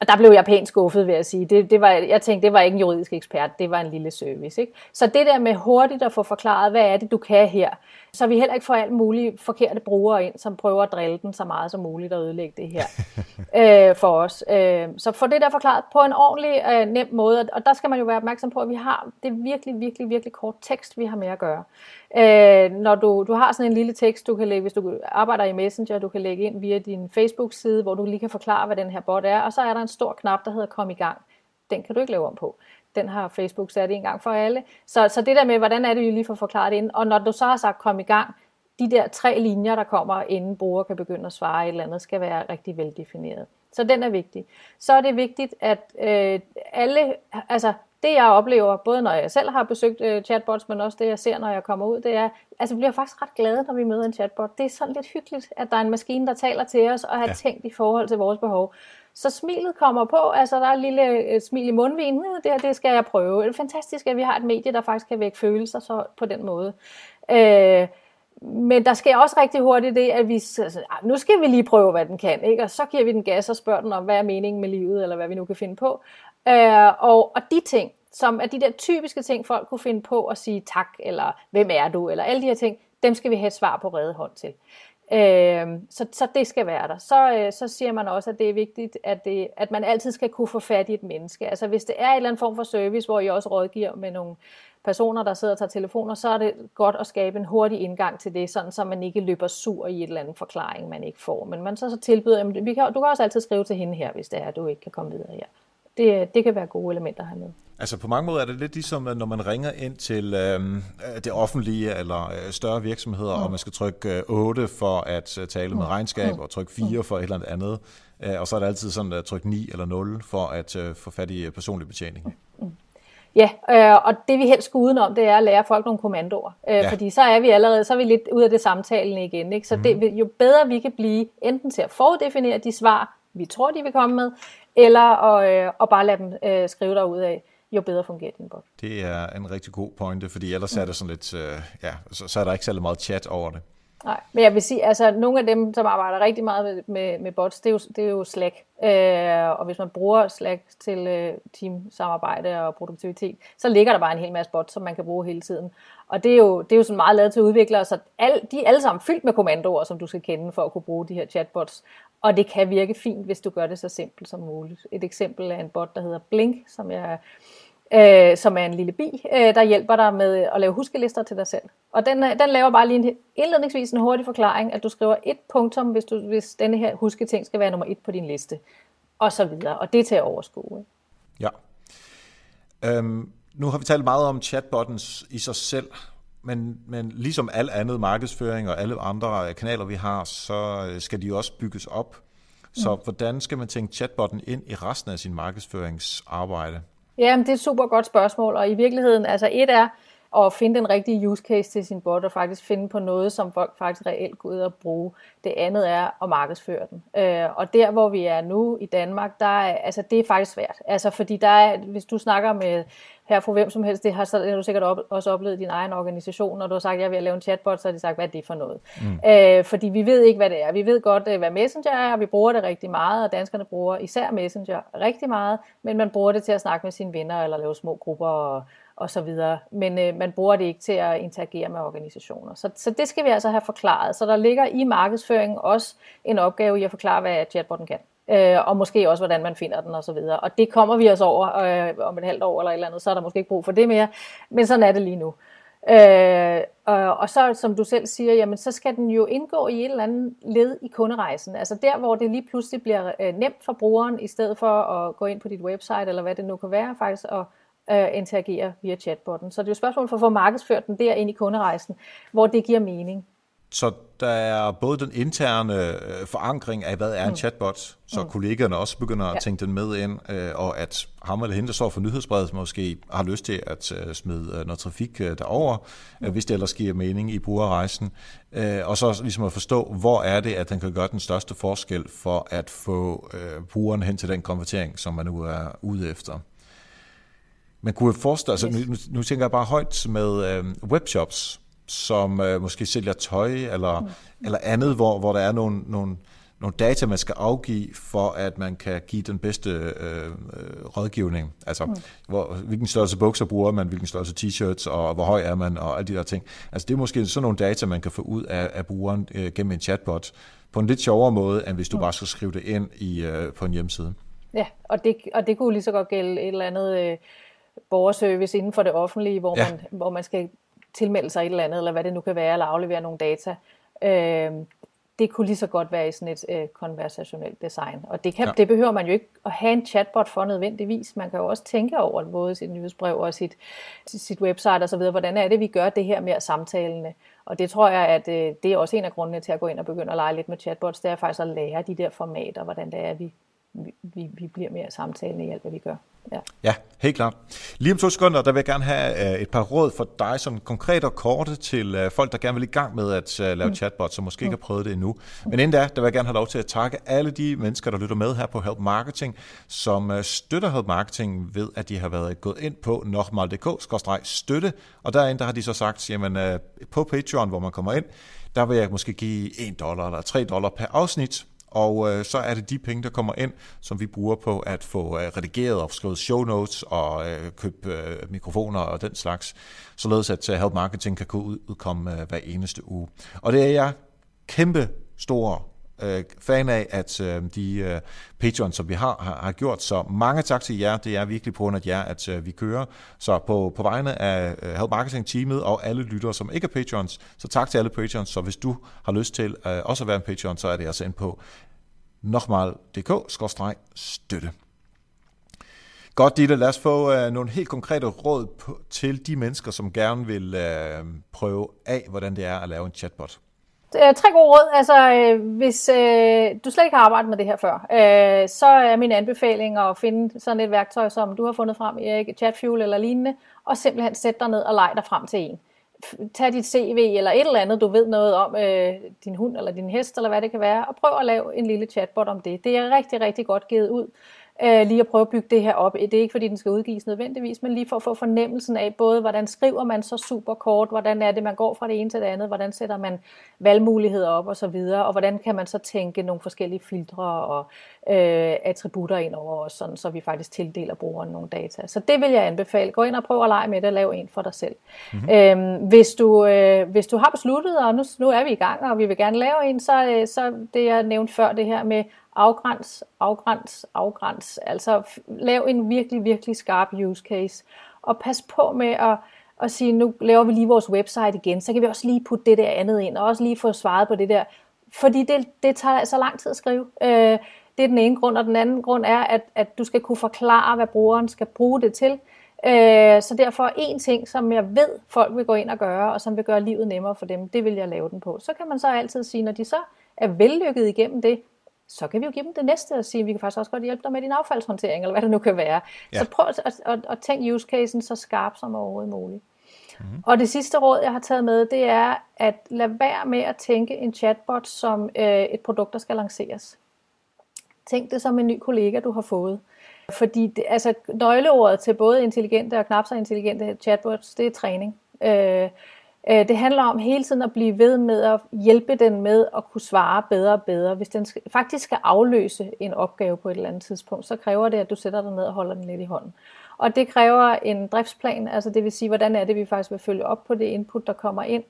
Og der blev jeg pænt skuffet, vil jeg sige. Det, det var, jeg tænkte, det var ikke en juridisk ekspert, det var en lille service. Ikke? Så det der med hurtigt at få forklaret, hvad er det, du kan her, så vi heller ikke får alt muligt forkerte brugere ind, som prøver at drille den så meget som muligt og ødelægge det her øh, for os. Øh, så få det der forklaret på en ordentlig, øh, nem måde, og der skal man jo være opmærksom på, at vi har det virkelig, virkelig, virkelig kort tekst, vi har med at gøre. Øh, når du, du har sådan en lille tekst, du kan lægge, hvis du arbejder i Messenger, du kan lægge ind via din Facebook-side, hvor du lige kan forklare, hvad den her bot er, og så er der en stor knap, der hedder kom i gang. Den kan du ikke lave om på den har Facebook sat en gang for alle. Så, så det der med, hvordan er det, vi lige får forklaret det ind. Og når du så har sagt, kom i gang, de der tre linjer, der kommer, inden bruger kan begynde at svare et eller andet, skal være rigtig veldefineret. Så den er vigtig. Så er det vigtigt, at øh, alle, altså det jeg oplever, både når jeg selv har besøgt øh, chatbots, men også det jeg ser, når jeg kommer ud, det er, altså bliver faktisk ret glade, når vi møder en chatbot. Det er sådan lidt hyggeligt, at der er en maskine, der taler til os og har ja. tænkt i forhold til vores behov. Så smilet kommer på, altså der er et lille øh, smil i mundvinen, hm, det her, det skal jeg prøve. Det er fantastisk, at vi har et medie, der faktisk kan vække følelser så på den måde. Øh, men der sker også rigtig hurtigt det, at vi altså, ah, nu skal vi lige prøve, hvad den kan, ikke? og så giver vi den gas og spørger den om, hvad er meningen med livet, eller hvad vi nu kan finde på. Øh, og, og de ting, som er de der typiske ting, folk kunne finde på at sige tak, eller hvem er du, eller alle de her ting, dem skal vi have et svar på redde hånd til. Øh, så, så det skal være der. Så, øh, så siger man også, at det er vigtigt, at, det, at man altid skal kunne få fat i et menneske. Altså hvis det er en eller anden form for service, hvor I også rådgiver med nogle personer, der sidder og tager telefoner, så er det godt at skabe en hurtig indgang til det, sådan så man ikke løber sur i et eller andet forklaring, man ikke får. Men man så, så tilbyder, jamen, vi kan, du kan også altid skrive til hende her, hvis det er, at du ikke kan komme videre her det, det kan være gode elementer med. Altså på mange måder er det lidt ligesom, når man ringer ind til øh, det offentlige eller øh, større virksomheder, mm. og man skal trykke øh, 8 for at uh, tale mm. med regnskab, mm. og trykke 4 for et eller andet andet. og så er det altid sådan at trykke 9 eller 0 for at få fat i personlig betjening. Mm. Ja, øh, og det vi helst skal udenom, det er at lære folk nogle kommandoer. Øh, ja. Fordi så er vi allerede, så er vi lidt ud af det samtalen igen. Ikke? Så mm. det, jo bedre vi kan blive enten til at fordefinere de svar, vi tror, de vil komme med, eller at, øh, at bare lade dem øh, skrive derud af, jo bedre fungerer din bot. Det er en rigtig god pointe, fordi ellers mm. er det sådan lidt, øh, ja, så, så er der ikke særlig meget chat over det. Nej, men jeg vil sige, altså nogle af dem, som arbejder rigtig meget med, med, med bots, det er jo, det er jo Slack. Øh, og hvis man bruger Slack til øh, teamsamarbejde og produktivitet, så ligger der bare en hel masse bots, som man kan bruge hele tiden. Og det er jo, det er jo sådan meget lavet til udviklere, så al, de er alle sammen fyldt med kommandoer, som du skal kende for at kunne bruge de her chatbots. Og det kan virke fint, hvis du gør det så simpelt som muligt. Et eksempel er en bot, der hedder Blink, som jeg øh, som er en lille bi, øh, der hjælper dig med at lave huskelister til dig selv. Og den, øh, den laver bare lige en, indledningsvis en hurtig forklaring, at du skriver et punktum, hvis, du, hvis denne her husketing skal være nummer et på din liste, og så videre. Og det er til at overskue. Ikke? Ja. Øhm, nu har vi talt meget om chatbottens i sig selv, men, men ligesom al andet markedsføring og alle andre kanaler, vi har, så øh, skal de også bygges op. Så mm. hvordan skal man tænke chatbotten ind i resten af sin markedsføringsarbejde? Ja, det er et super godt spørgsmål, og i virkeligheden, altså et er at finde den rigtige use case til sin bot, og faktisk finde på noget, som folk faktisk reelt går ud og bruge. Det andet er at markedsføre den. Øh, og der, hvor vi er nu i Danmark, der er, altså, det er faktisk svært. Altså, fordi der er, hvis du snakker med her for hvem som helst, det har, så, det har du sikkert op, også oplevet i din egen organisation, når du har sagt, at jeg vil lave en chatbot, så har de sagt, hvad er det for noget? Mm. Øh, fordi vi ved ikke, hvad det er. Vi ved godt, øh, hvad Messenger er, og vi bruger det rigtig meget, og danskerne bruger især Messenger rigtig meget, men man bruger det til at snakke med sine venner, eller lave små grupper og, og så videre. Men øh, man bruger det ikke til at interagere med organisationer. Så, så det skal vi altså have forklaret. Så der ligger i markedsføringen også en opgave i at forklare, hvad chatbotten kan øh, og måske også, hvordan man finder den osv. Og, og det kommer vi os over øh, om et halvt år eller et eller andet, så er der måske ikke brug for det mere, men sådan er det lige nu. Øh, og, og så, som du selv siger, jamen, så skal den jo indgå i et eller andet led i kunderejsen. Altså der, hvor det lige pludselig bliver øh, nemt for brugeren, i stedet for at gå ind på dit website, eller hvad det nu kan være, faktisk og øh, interagere via chatbotten. Så det er jo et spørgsmål for at få markedsført den der ind i kunderejsen, hvor det giver mening. Så der er både den interne øh, forankring af, hvad er en mm. chatbot, så mm. kollegerne også begynder at tænke den med ind, øh, og at ham eller hende, der står for nyhedsbredet, måske har lyst til at øh, smide noget trafik derover, mm. hvis det ellers giver mening i brugerrejsen. Og så ligesom at forstå, hvor er det, at den kan gøre den største forskel for at få brugeren hen til den konvertering, som man nu er ude efter. Man kunne forestille, altså nu, nu tænker jeg bare højt med webshops, som øh, måske sælger tøj eller, mm. eller andet, hvor, hvor der er nogle, nogle, nogle data, man skal afgive, for at man kan give den bedste øh, øh, rådgivning. Altså, mm. hvor, hvilken størrelse bukser bruger man, hvilken størrelse t-shirts, og hvor høj er man, og alle de der ting. Altså, det er måske sådan nogle data, man kan få ud af, af brugeren øh, gennem en chatbot, på en lidt sjovere måde, end hvis du mm. bare skal skrive det ind i, øh, på en hjemmeside. Ja, og det, og det kunne lige så godt gælde et eller andet øh, borgerservice inden for det offentlige, hvor, ja. man, hvor man skal tilmelde sig et eller andet, eller hvad det nu kan være, eller aflevere nogle data. Øh, det kunne lige så godt være i sådan et øh, konversationelt design. Og det, kan, ja. det behøver man jo ikke at have en chatbot for nødvendigvis. Man kan jo også tænke over både sit nyhedsbrev og sit, sit website osv., hvordan er det, vi gør det her mere samtalende. Og det tror jeg, at øh, det er også en af grundene til at gå ind og begynde at lege lidt med chatbots, det er faktisk at lære de der formater, hvordan det er, vi, vi, vi bliver mere samtalende i alt, hvad vi gør. Ja. ja, helt klart. Lige om to sekunder, der vil jeg gerne have uh, et par råd for dig, som konkret og korte til uh, folk, der gerne vil i gang med at uh, lave mm. chatbot, som måske ikke har prøvet det endnu. Men inden da, der vil jeg gerne have lov til at takke alle de mennesker, der lytter med her på Help Marketing, som støtter Help Marketing ved, at de har været gået ind på nokmal.dk-støtte, og derinde der har de så sagt, jamen på Patreon, hvor man kommer ind, der vil jeg måske give 1 dollar eller 3 dollar per afsnit, og øh, så er det de penge, der kommer ind, som vi bruger på at få øh, redigeret og skrevet show notes og øh, købe øh, mikrofoner og den slags, således at uh, Help Marketing kan udkomme øh, hver eneste uge. Og det er jeg kæmpe stor øh, fan af, at øh, de øh, patrons, som vi har, har, har gjort. Så mange tak til jer. Det er virkelig på grund af jer, at øh, vi kører. Så på, på vegne af øh, Help Marketing-teamet og alle lyttere, som ikke er patrons, så tak til alle patrons. Så hvis du har lyst til øh, også at være en patron, så er det altså ind på nokmal.dk-støtte. Godt, Ditte. Lad os få øh, nogle helt konkrete råd på, til de mennesker, som gerne vil øh, prøve af, hvordan det er at lave en chatbot. Tre gode råd. Altså, øh, hvis øh, du slet ikke har arbejdet med det her før, øh, så er min anbefaling at finde sådan et værktøj, som du har fundet frem, Erik, Chatfuel eller lignende, og simpelthen sætte dig ned og lege dig frem til en. Tag dit CV eller et eller andet, du ved noget om, øh, din hund eller din hest, eller hvad det kan være, og prøv at lave en lille chatbot om det. Det er rigtig, rigtig godt givet ud øh, lige at prøve at bygge det her op. Det er ikke fordi, den skal udgives nødvendigvis, men lige for at få fornemmelsen af både, hvordan skriver man så super kort, hvordan er det, man går fra det ene til det andet, hvordan sætter man valgmuligheder op og så videre, og hvordan kan man så tænke nogle forskellige filtre og øh, attributter ind over os, sådan, så vi faktisk tildeler brugeren nogle data. Så det vil jeg anbefale. Gå ind og prøv at lege med det og lav en for dig selv. Mm-hmm. Øhm, hvis, du, øh, hvis du har besluttet, og nu, nu er vi i gang, og vi vil gerne lave en, så, øh, så det jeg nævnte før, det her med afgræns, afgræns, afgræns. Altså lav en virkelig, virkelig skarp use case. Og pas på med at, at sige, nu laver vi lige vores website igen, så kan vi også lige putte det der andet ind, og også lige få svaret på det der. Fordi det, det tager altså lang tid at skrive. Øh, det er den ene grund, og den anden grund er, at, at du skal kunne forklare, hvad brugeren skal bruge det til. Øh, så derfor en ting, som jeg ved, folk vil gå ind og gøre, og som vil gøre livet nemmere for dem, det vil jeg lave den på. Så kan man så altid sige, når de så er vellykket igennem det, så kan vi jo give dem det næste og sige, vi kan faktisk også godt hjælpe dig med din affaldshåndtering, eller hvad det nu kan være. Ja. Så prøv at, at, at, tænke use casen så skarp som overhovedet muligt. Mm-hmm. Og det sidste råd, jeg har taget med, det er at lade være med at tænke en chatbot som øh, et produkt, der skal lanceres. Tænk det som en ny kollega, du har fået. Fordi det, altså, nøgleordet til både intelligente og knap så intelligente chatbots, det er træning. Øh, Øh, det handler om hele tiden at blive ved med at hjælpe den med at kunne svare bedre og bedre. Hvis den faktisk skal afløse en opgave på et eller andet tidspunkt, så kræver det, at du sætter dig ned og holder den lidt i hånden. Og det kræver en driftsplan, altså det vil sige, hvordan er det, vi faktisk vil følge op på det input, der kommer ind.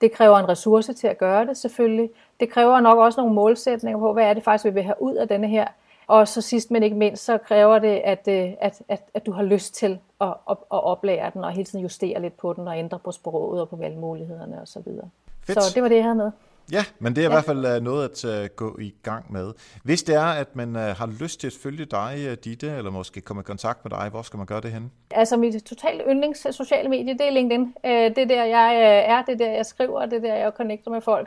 Det kræver en ressource til at gøre det selvfølgelig. Det kræver nok også nogle målsætninger på, hvad er det faktisk, vi vil have ud af denne her og så sidst men ikke mindst, så kræver det, at, øh, at, at, at du har lyst til at, at, at oplære den, og hele tiden justere lidt på den, og ændre på sproget og på valgmulighederne osv. Så, Fedt. så det var det, jeg havde med. Ja, men det er ja. i hvert fald uh, noget at uh, gå i gang med. Hvis det er, at man uh, har lyst til at følge dig, Ditte, eller måske komme i kontakt med dig, hvor skal man gøre det henne? Altså mit totalt yndlings sociale medie, det er LinkedIn. Uh, det er der, jeg er, det er der, jeg skriver, det er der, jeg connecter med folk.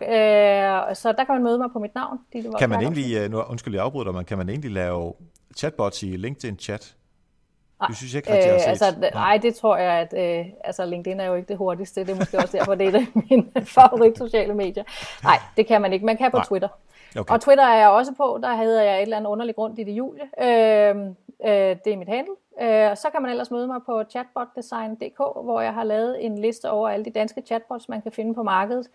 Så der kan man møde mig på mit navn. Ditte kan man egentlig, nu undskyld jeg afbryder, men kan man egentlig lave chatbots i LinkedIn-chat? Du synes ikke rigtig, jeg har set? Altså, nej, det tror jeg, at øh, altså, LinkedIn er jo ikke det hurtigste. Det er måske også derfor, det er mine favorit sociale medier. Nej, det kan man ikke. Man kan på nej. Twitter. Okay. Og Twitter er jeg også på. Der hedder jeg et eller andet underligt grund i det Julie. Øh, øh, det er mit handle. Øh, så kan man ellers møde mig på chatbotdesign.dk, hvor jeg har lavet en liste over alle de danske chatbots, man kan finde på markedet.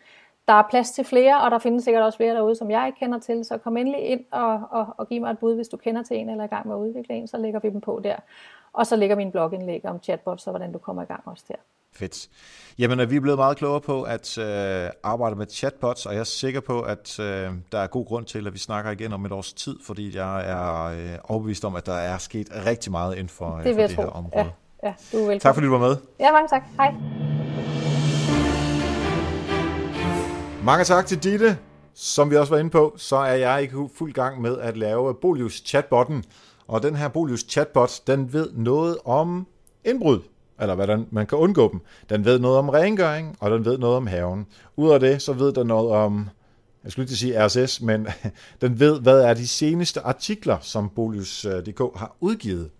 Der er plads til flere, og der findes sikkert også flere derude, som jeg ikke kender til. Så kom endelig ind og, og, og giv mig et bud, hvis du kender til en eller er i gang med at udvikle en, så lægger vi dem på der. Og så ligger min blogindlæg om chatbots og hvordan du kommer i gang også der. Fedt. Jamen, vi er blevet meget klogere på at øh, arbejde med chatbots, og jeg er sikker på, at øh, der er god grund til, at vi snakker igen om et års tid, fordi jeg er øh, overbevist om, at der er sket rigtig meget inden for det, for det her område. Ja, ja, du er velkommen. Tak fordi du var med. Ja, mange tak. Hej. Mange tak til Ditte. Som vi også var inde på, så er jeg i fuld gang med at lave Bolius chatbotten. Og den her Bolius chatbot, den ved noget om indbrud, eller hvordan man kan undgå dem. Den ved noget om rengøring, og den ved noget om haven. Ud af det, så ved den noget om, jeg skulle ikke sige RSS, men den ved, hvad er de seneste artikler, som Bolius.dk har udgivet.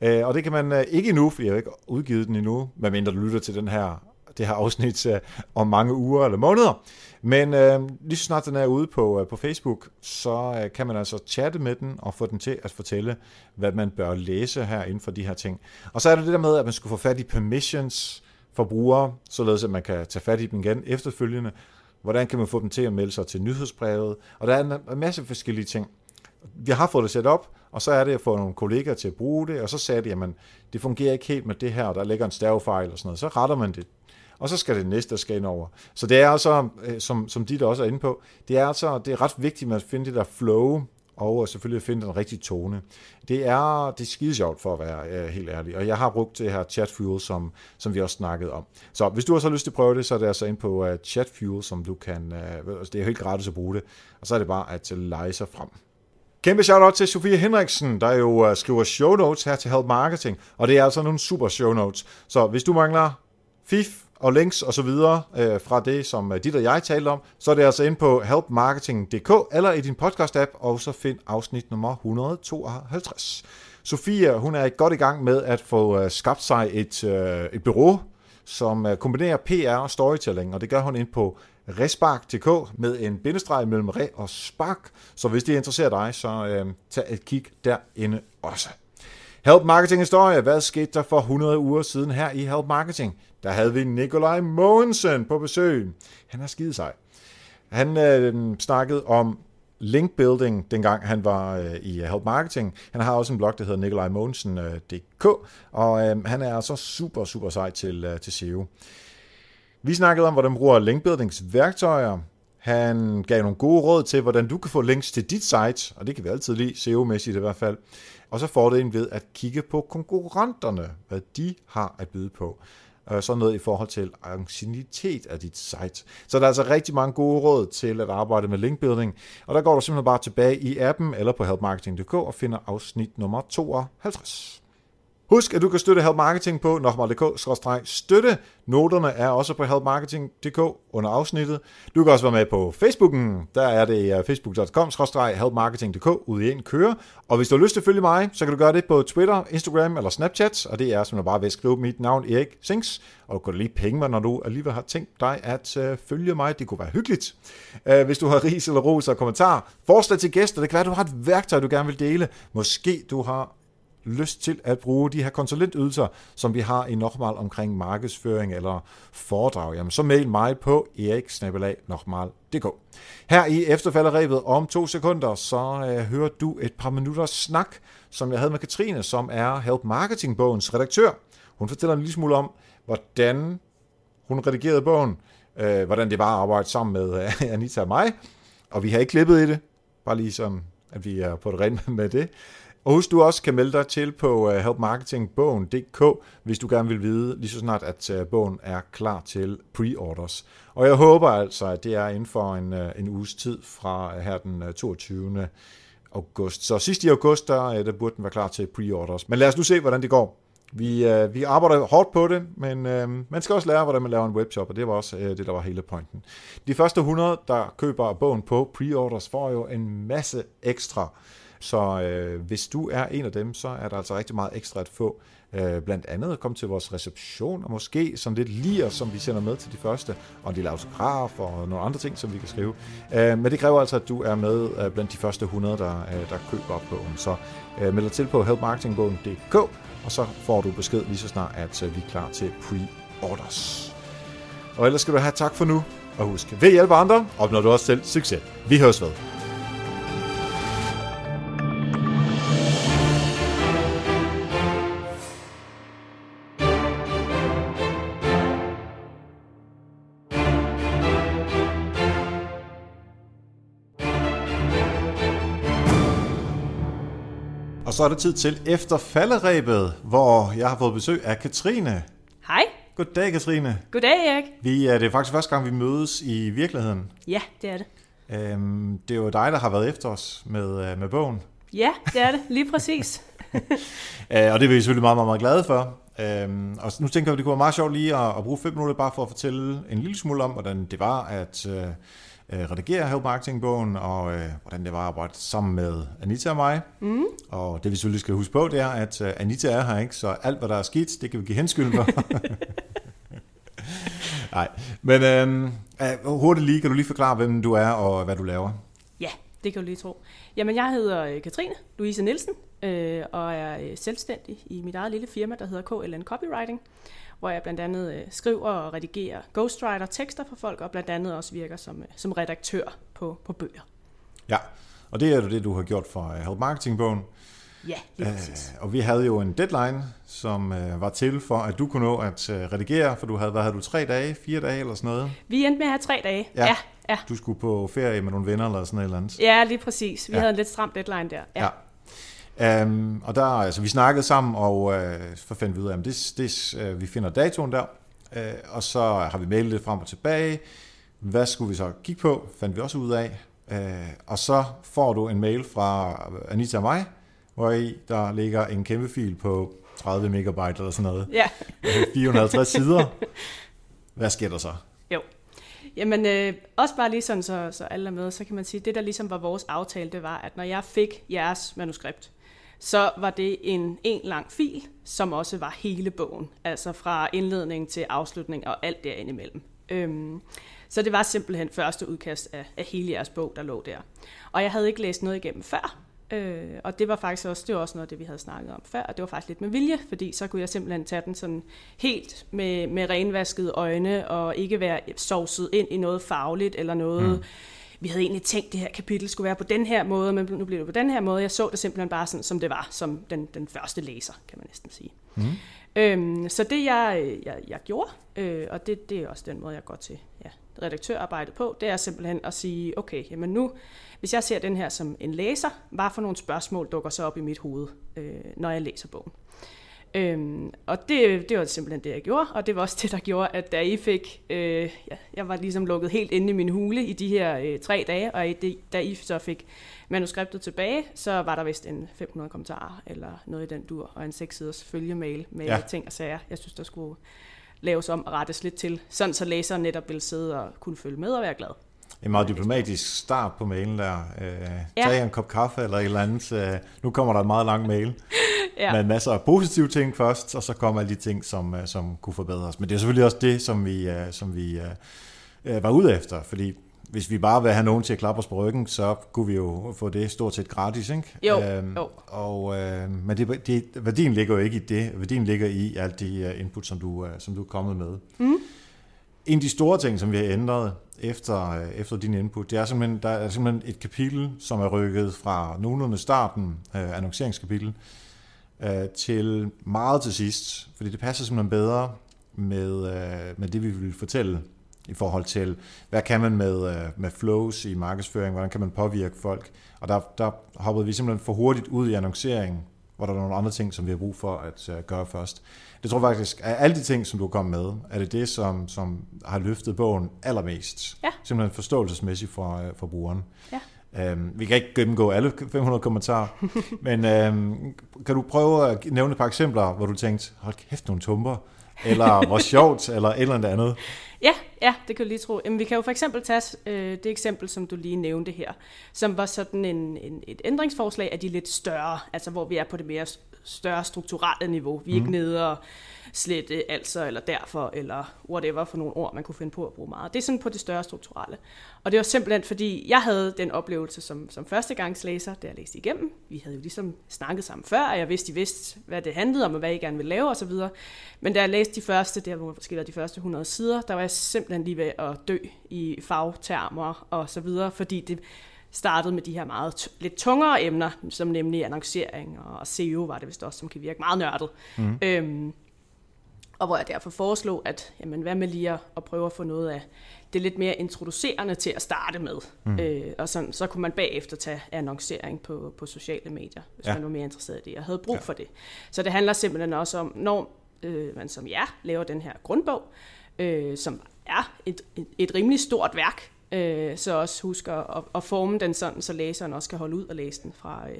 Øh, og det kan man øh, ikke endnu, for jeg har ikke udgivet den endnu, medmindre du lytter til den her, det her afsnit øh, om mange uger eller måneder. Men øh, lige så snart den er ude på, øh, på Facebook, så øh, kan man altså chatte med den og få den til at fortælle, hvad man bør læse her inden for de her ting. Og så er det det der med, at man skulle få fat i permissions for brugere, således at man kan tage fat i dem igen efterfølgende. Hvordan kan man få dem til at melde sig til nyhedsbrevet? Og der er en masse forskellige ting. Vi har fået det sat op, og så er det at få nogle kolleger til at bruge det, og så sagde de, at det fungerer ikke helt med det her, og der ligger en stavefejl og sådan noget. Så retter man det og så skal det næste skal ind over. Så det er altså, øh, som, som de der også er inde på, det er altså det er ret vigtigt at finder det der flow, og selvfølgelig at finde den rigtige tone. Det er, det er skide sjovt for at være øh, helt ærlig, og jeg har brugt det her Chatfuel, som, som vi også snakkede om. Så hvis du også har lyst til at prøve det, så er det altså ind på øh, uh, Chatfuel, som du kan, uh, det er helt gratis at bruge det, og så er det bare at lege sig frem. Kæmpe shout-out til Sofie Henriksen, der jo skriver show notes her til Help Marketing, og det er altså nogle super show notes. Så hvis du mangler fif og links og så videre øh, fra det, som øh, dit og jeg talte om, så er det altså ind på helpmarketing.dk eller i din podcast-app, og så find afsnit nummer 152. Sofia, hun er godt i gang med at få øh, skabt sig et, øh, et bureau, som øh, kombinerer PR og storytelling, og det gør hun ind på respark.dk med en bindestreg mellem re og spark. Så hvis det interesserer dig, så øh, tag et kig derinde også. Help Marketing Historie. Hvad skete der for 100 uger siden her i Help Marketing? Der havde vi Nikolaj Mogensen på besøg. Han er skide sej. Han øh, snakkede om link building, dengang han var øh, i Help Marketing. Han har også en blog, der hedder nikolajmogensen.dk, øh, og øh, han er altså super, super sej til, øh, til SEO. Vi snakkede om, hvordan man bruger linkbuildingsværktøjer. Han gav nogle gode råd til, hvordan du kan få links til dit site, og det kan vi altid lide, SEO-mæssigt i hvert fald. Og så fordelen ved at kigge på konkurrenterne, hvad de har at byde på. Og sådan noget i forhold til anciennitet af dit site. Så der er altså rigtig mange gode råd til at arbejde med linkbuilding. Og der går du simpelthen bare tilbage i appen eller på helpmarketing.dk og finder afsnit nummer 52. Husk, at du kan støtte Help Marketing på nokmal.dk-støtte. Noterne er også på helpmarketing.dk under afsnittet. Du kan også være med på Facebooken. Der er det facebook.com-helpmarketing.dk ude i en køre. Og hvis du har lyst til at følge mig, så kan du gøre det på Twitter, Instagram eller Snapchat. Og det er simpelthen bare ved at skrive mit navn Erik Sings. Og du kan lige penge mig, når du alligevel har tænkt dig at øh, følge mig. Det kunne være hyggeligt. Øh, hvis du har ris eller ros og kommentar, forslag til gæster. Det kan være, at du har et værktøj, du gerne vil dele. Måske du har lyst til at bruge de her konsulentydelser, som vi har i Nochmal omkring markedsføring eller foredrag, jamen så mail mig på eriksnabelag.nochmal.dk. Her i efterfalderæbet om to sekunder, så øh, hører du et par minutters snak, som jeg havde med Katrine, som er Help Marketing-bogens redaktør. Hun fortæller en lille smule om, hvordan hun redigerede bogen, øh, hvordan det var at arbejde sammen med øh, Anita og mig, og vi har ikke klippet i det, bare lige som at vi er på det rene med det. Og husk, du også kan melde dig til på øh, helpmarketingbogen.dk, hvis du gerne vil vide lige så snart, at øh, bogen er klar til pre-orders. Og jeg håber altså, at det er inden for en, øh, en uges tid fra her den 22. august. Så sidst i august, der, der burde den være klar til pre-orders. Men lad os nu se, hvordan det går. Vi, øh, vi arbejder hårdt på det, men øh, man skal også lære, hvordan man laver en webshop, og det var også øh, det, der var hele pointen. De første 100, der køber bogen på pre-orders, får jo en masse ekstra så øh, hvis du er en af dem, så er der altså rigtig meget ekstra at få. Øh, blandt andet at komme til vores reception, og måske sådan lidt lir, som vi sender med til de første, og en lille autograf og nogle andre ting, som vi kan skrive. Øh, men det kræver altså, at du er med øh, blandt de første 100, der, øh, der køber op bogen. Så øh, meld dig til på helpmarketingbogen.dk, og så får du besked lige så snart, at øh, vi er klar til pre-orders. Og ellers skal du have tak for nu, og husk, ved hjælpe andre, opnår du også selv succes. Vi høres ved. Så er det tid til efter falderæbet, hvor jeg har fået besøg af Katrine. Hej. Goddag, Katrine. Goddag, Erik. Vi, det er faktisk første gang, vi mødes i virkeligheden. Ja, det er det. Øhm, det er jo dig, der har været efter os med, øh, med bogen. Ja, det er det. Lige præcis. øh, og det er vi selvfølgelig meget, meget, meget glade for. Øhm, og nu tænker vi, det kunne være meget sjovt lige at, at bruge fem minutter bare for at fortælle en lille smule om, hvordan det var at... Øh, øh, redigere Help Marketing-bogen, og øh, hvordan det var at arbejde sammen med Anita og mig. Mm. Og det vi selvfølgelig skal huske på, det er, at øh, Anita er her ikke, så alt hvad der er skidt, det kan vi give henskyld for. Nej, men øh, hurtigt lige, kan du lige forklare, hvem du er og hvad du laver? Ja, det kan du lige tro. Jamen, jeg hedder øh, Katrine Louise Nielsen, øh, og er øh, selvstændig i mit eget lille firma, der hedder KLN Copywriting hvor jeg blandt andet øh, skriver og redigerer ghostwriter tekster for folk, og blandt andet også virker som, øh, som redaktør på, på bøger. Ja, og det er jo det, du har gjort for uh, Help Marketing-bogen. Ja, lige præcis. Uh, og vi havde jo en deadline, som uh, var til for, at du kunne nå at uh, redigere, for du havde, hvad havde du, tre dage, fire dage eller sådan noget? Vi endte med at have tre dage, ja. ja. ja. Du skulle på ferie med nogle venner eller sådan noget eller andet? Ja, lige præcis. Vi ja. havde en lidt stram deadline der. Ja. ja. Um, og der, altså, vi snakkede sammen, og uh, så fandt vi ud af, at det, det, uh, vi finder datoen der, uh, og så har vi mailet det frem og tilbage. Hvad skulle vi så kigge på? Fandt vi også ud af. Øh, og så får du en mail fra Anita og mig, hvor i der ligger en kæmpe fil på 30 megabyte eller sådan noget. Ja. 450 sider. Hvad sker der så? Jo. Jamen, øh, også bare lige sådan, så, så alle er med, så kan man sige, det der ligesom var vores aftale, det var, at når jeg fik jeres manuskript, så var det en en lang fil, som også var hele bogen. Altså fra indledning til afslutning og alt derinde imellem. Øhm, så det var simpelthen første udkast af, af hele jeres bog, der lå der. Og jeg havde ikke læst noget igennem før, Øh, og det var faktisk også, det var også noget af det, vi havde snakket om før, og det var faktisk lidt med vilje, fordi så kunne jeg simpelthen tage den sådan helt med, med renvaskede øjne, og ikke være sovset ind i noget fagligt, eller noget, mm vi havde egentlig tænkt, at det her kapitel skulle være på den her måde, men nu bliver det på den her måde. Jeg så det simpelthen bare sådan, som det var, som den, den første læser, kan man næsten sige. Mm. Øhm, så det jeg, jeg, jeg gjorde, øh, og det, det er også den måde, jeg går til ja, redaktørarbejdet på, det er simpelthen at sige, okay, jamen nu, hvis jeg ser den her som en læser, hvad for nogle spørgsmål dukker så op i mit hoved, øh, når jeg læser bogen. Øhm, og det, det var simpelthen det, jeg gjorde, og det var også det, der gjorde, at da I fik, øh, ja, jeg var ligesom lukket helt inde i min hule i de her øh, tre dage, og i da I så fik manuskriptet tilbage, så var der vist en 500 kommentarer, eller noget i den dur, og en 6 siders følgemail med ja. ting og sager, jeg synes, der skulle laves om og rettes lidt til, sådan så læseren netop ville sidde og kunne følge med og være glad. En meget diplomatisk start på mailen der. Øh, ja. Tag en kop kaffe eller et eller andet. Øh, nu kommer der en meget lang mail. Ja. Med masser af positive ting først, og så kommer alle de ting, som, øh, som kunne forbedres. Men det er selvfølgelig også det, som vi, øh, som vi øh, var ude efter, fordi hvis vi bare vil have nogen til at klappe os på ryggen, så kunne vi jo få det stort set gratis, ikke? Jo, øhm, jo. Og, øh, men det, det, værdien ligger jo ikke i det. Værdien ligger i alt de input, som du, som du er kommet med. Mm. En af de store ting, som vi har ændret efter, efter din input, det er simpelthen, der er simpelthen et kapitel, som er rykket fra nogenlunde starten, øh, annonceringskapitel, øh, til meget til sidst, fordi det passer simpelthen bedre med, øh, med det, vi vil fortælle i forhold til, hvad kan man med, øh, med flows i markedsføring, hvordan kan man påvirke folk. Og der, der hoppede vi simpelthen for hurtigt ud i annoncering, hvor der er nogle andre ting, som vi har brug for at uh, gøre først. Det tror jeg faktisk, at alle de ting, som du kom med, er det det, som, som har løftet bogen allermest. Ja. Simpelthen forståelsesmæssigt for, for brugeren. Ja. Um, vi kan ikke gennemgå alle 500 kommentarer, men um, kan du prøve at nævne et par eksempler, hvor du tænkte, hold kæft, nogle tumper, eller hvor sjovt, eller et eller andet Ja, ja, det kan du lige tro. Jamen, vi kan jo for eksempel tage øh, det eksempel, som du lige nævnte her, som var sådan en, en, et ændringsforslag af de lidt større, altså hvor vi er på det mere større strukturelle niveau. Vi er mm. ikke nede og slette altså, eller derfor, eller whatever for nogle ord, man kunne finde på at bruge meget. Det er sådan på det større strukturelle. Og det var simpelthen, fordi jeg havde den oplevelse som, som førstegangslæser, da jeg læste igennem. Vi havde jo ligesom snakket sammen før, og jeg vidste, I vidste, hvad det handlede om, og hvad I gerne ville lave osv. Men da jeg læste de første, det har måske været de første 100 sider, der var jeg simpelthen lige ved at dø i fagtermer og så videre, fordi det startede med de her meget lidt tungere emner, som nemlig annoncering og SEO var det vist også, som kan virke meget nørdet. Mm. Øhm, og hvor jeg derfor foreslog, at jamen, hvad med lige at, prøve at få noget af det lidt mere introducerende til at starte med. Mm. Øh, og sådan, så kunne man bagefter tage annoncering på, på sociale medier, hvis ja. man var mere interesseret i det, og havde brug ja. for det. Så det handler simpelthen også om, når øh, man som jer laver den her grundbog, øh, som er et, et, et rimelig stort værk, øh, så også husk at, at forme den sådan, så læseren også kan holde ud og læse den fra, øh,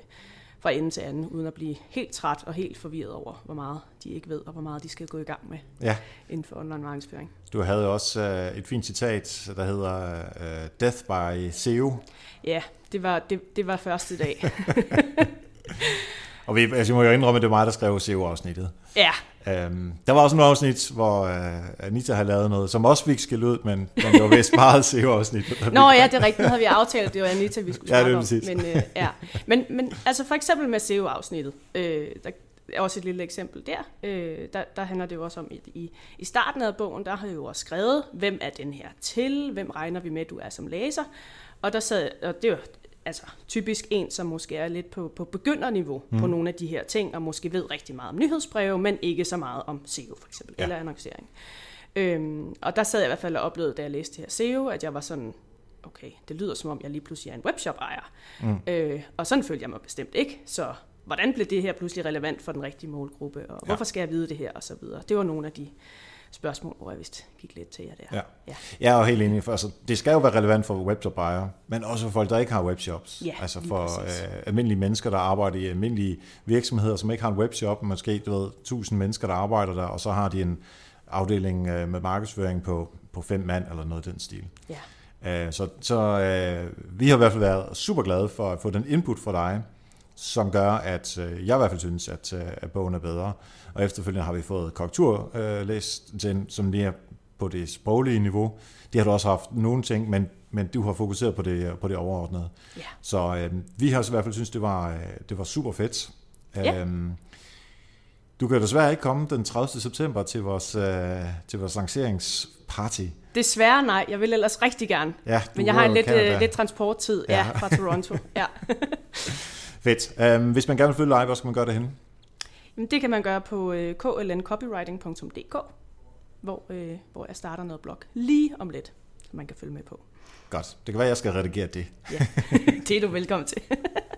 fra ende til anden, uden at blive helt træt og helt forvirret over, hvor meget de ikke ved, og hvor meget de skal gå i gang med ja. inden for online markedsføring. Du havde også uh, et fint citat, der hedder uh, Death by SEO. Ja, det var, det, det var første dag. og vi, altså, jeg må jo indrømme, at det var mig, der skrev SEO-afsnittet. Ja, Øhm, der var også en afsnit, hvor uh, Anita har lavet noget, som også fik skæld ud, men, men det var vist meget SEO-afsnit. Nå ja, det er rigtigt. Havde vi aftalt, det var Anita, vi skulle ja, det om. Men, uh, ja. men, men altså for eksempel med SEO-afsnittet, øh, der er også et lille eksempel der. Øh, der, der handler det jo også om, at i, i starten af bogen, der har jeg jo også skrevet, hvem er den her til, hvem regner vi med, du er som læser. Og der sad, og det var altså typisk en, som måske er lidt på, på begynderniveau mm. på nogle af de her ting, og måske ved rigtig meget om nyhedsbreve, men ikke så meget om SEO for eksempel, ja. eller annoncering. Øhm, og der sad jeg i hvert fald og oplevede, da jeg læste det her SEO, at jeg var sådan, okay, det lyder som om, jeg lige pludselig er en webshop-ejer. Mm. Øh, og sådan følte jeg mig bestemt ikke, så hvordan blev det her pludselig relevant for den rigtige målgruppe, og ja. hvorfor skal jeg vide det her, og så videre. Det var nogle af de spørgsmål, hvor jeg vist gik lidt til jer der. Ja. ja. Jeg er jo helt enig. For, altså, det skal jo være relevant for webshop-ejere, men også for folk, der ikke har webshops. Ja, altså for øh, almindelige mennesker, der arbejder i almindelige virksomheder, som ikke har en webshop, måske du ved, 1000 mennesker, der arbejder der, og så har de en afdeling øh, med markedsføring på, på fem mand eller noget i den stil. Ja. Øh, Så, så øh, vi har i hvert fald været super glade for at få den input fra dig, som gør, at øh, jeg i hvert fald synes, at, øh, at bogen er bedre. Og efterfølgende har vi fået korrektur øh, læst den, som lige er på det sproglige niveau. Det har du også haft nogle ting, men, men du har fokuseret på det, på det overordnede. Ja. Så øh, vi har i hvert fald synes, det var, øh, det var super fedt. Ja. Øhm, du kan desværre ikke komme den 30. september til vores, øh, til vores lanceringsparty. Desværre nej, jeg vil ellers rigtig gerne. Ja, Men jeg har en lidt, øh, lidt transporttid. Ja. Ja, fra Toronto. Ja. Fedt. Øhm, hvis man gerne vil følge dig, hvor skal man gøre det henne? Jamen, det kan man gøre på øh, klncopywriting.dk, hvor, øh, hvor jeg starter noget blog lige om lidt, som man kan følge med på. Godt. Det kan være, jeg skal redigere det. Ja, det er du velkommen til.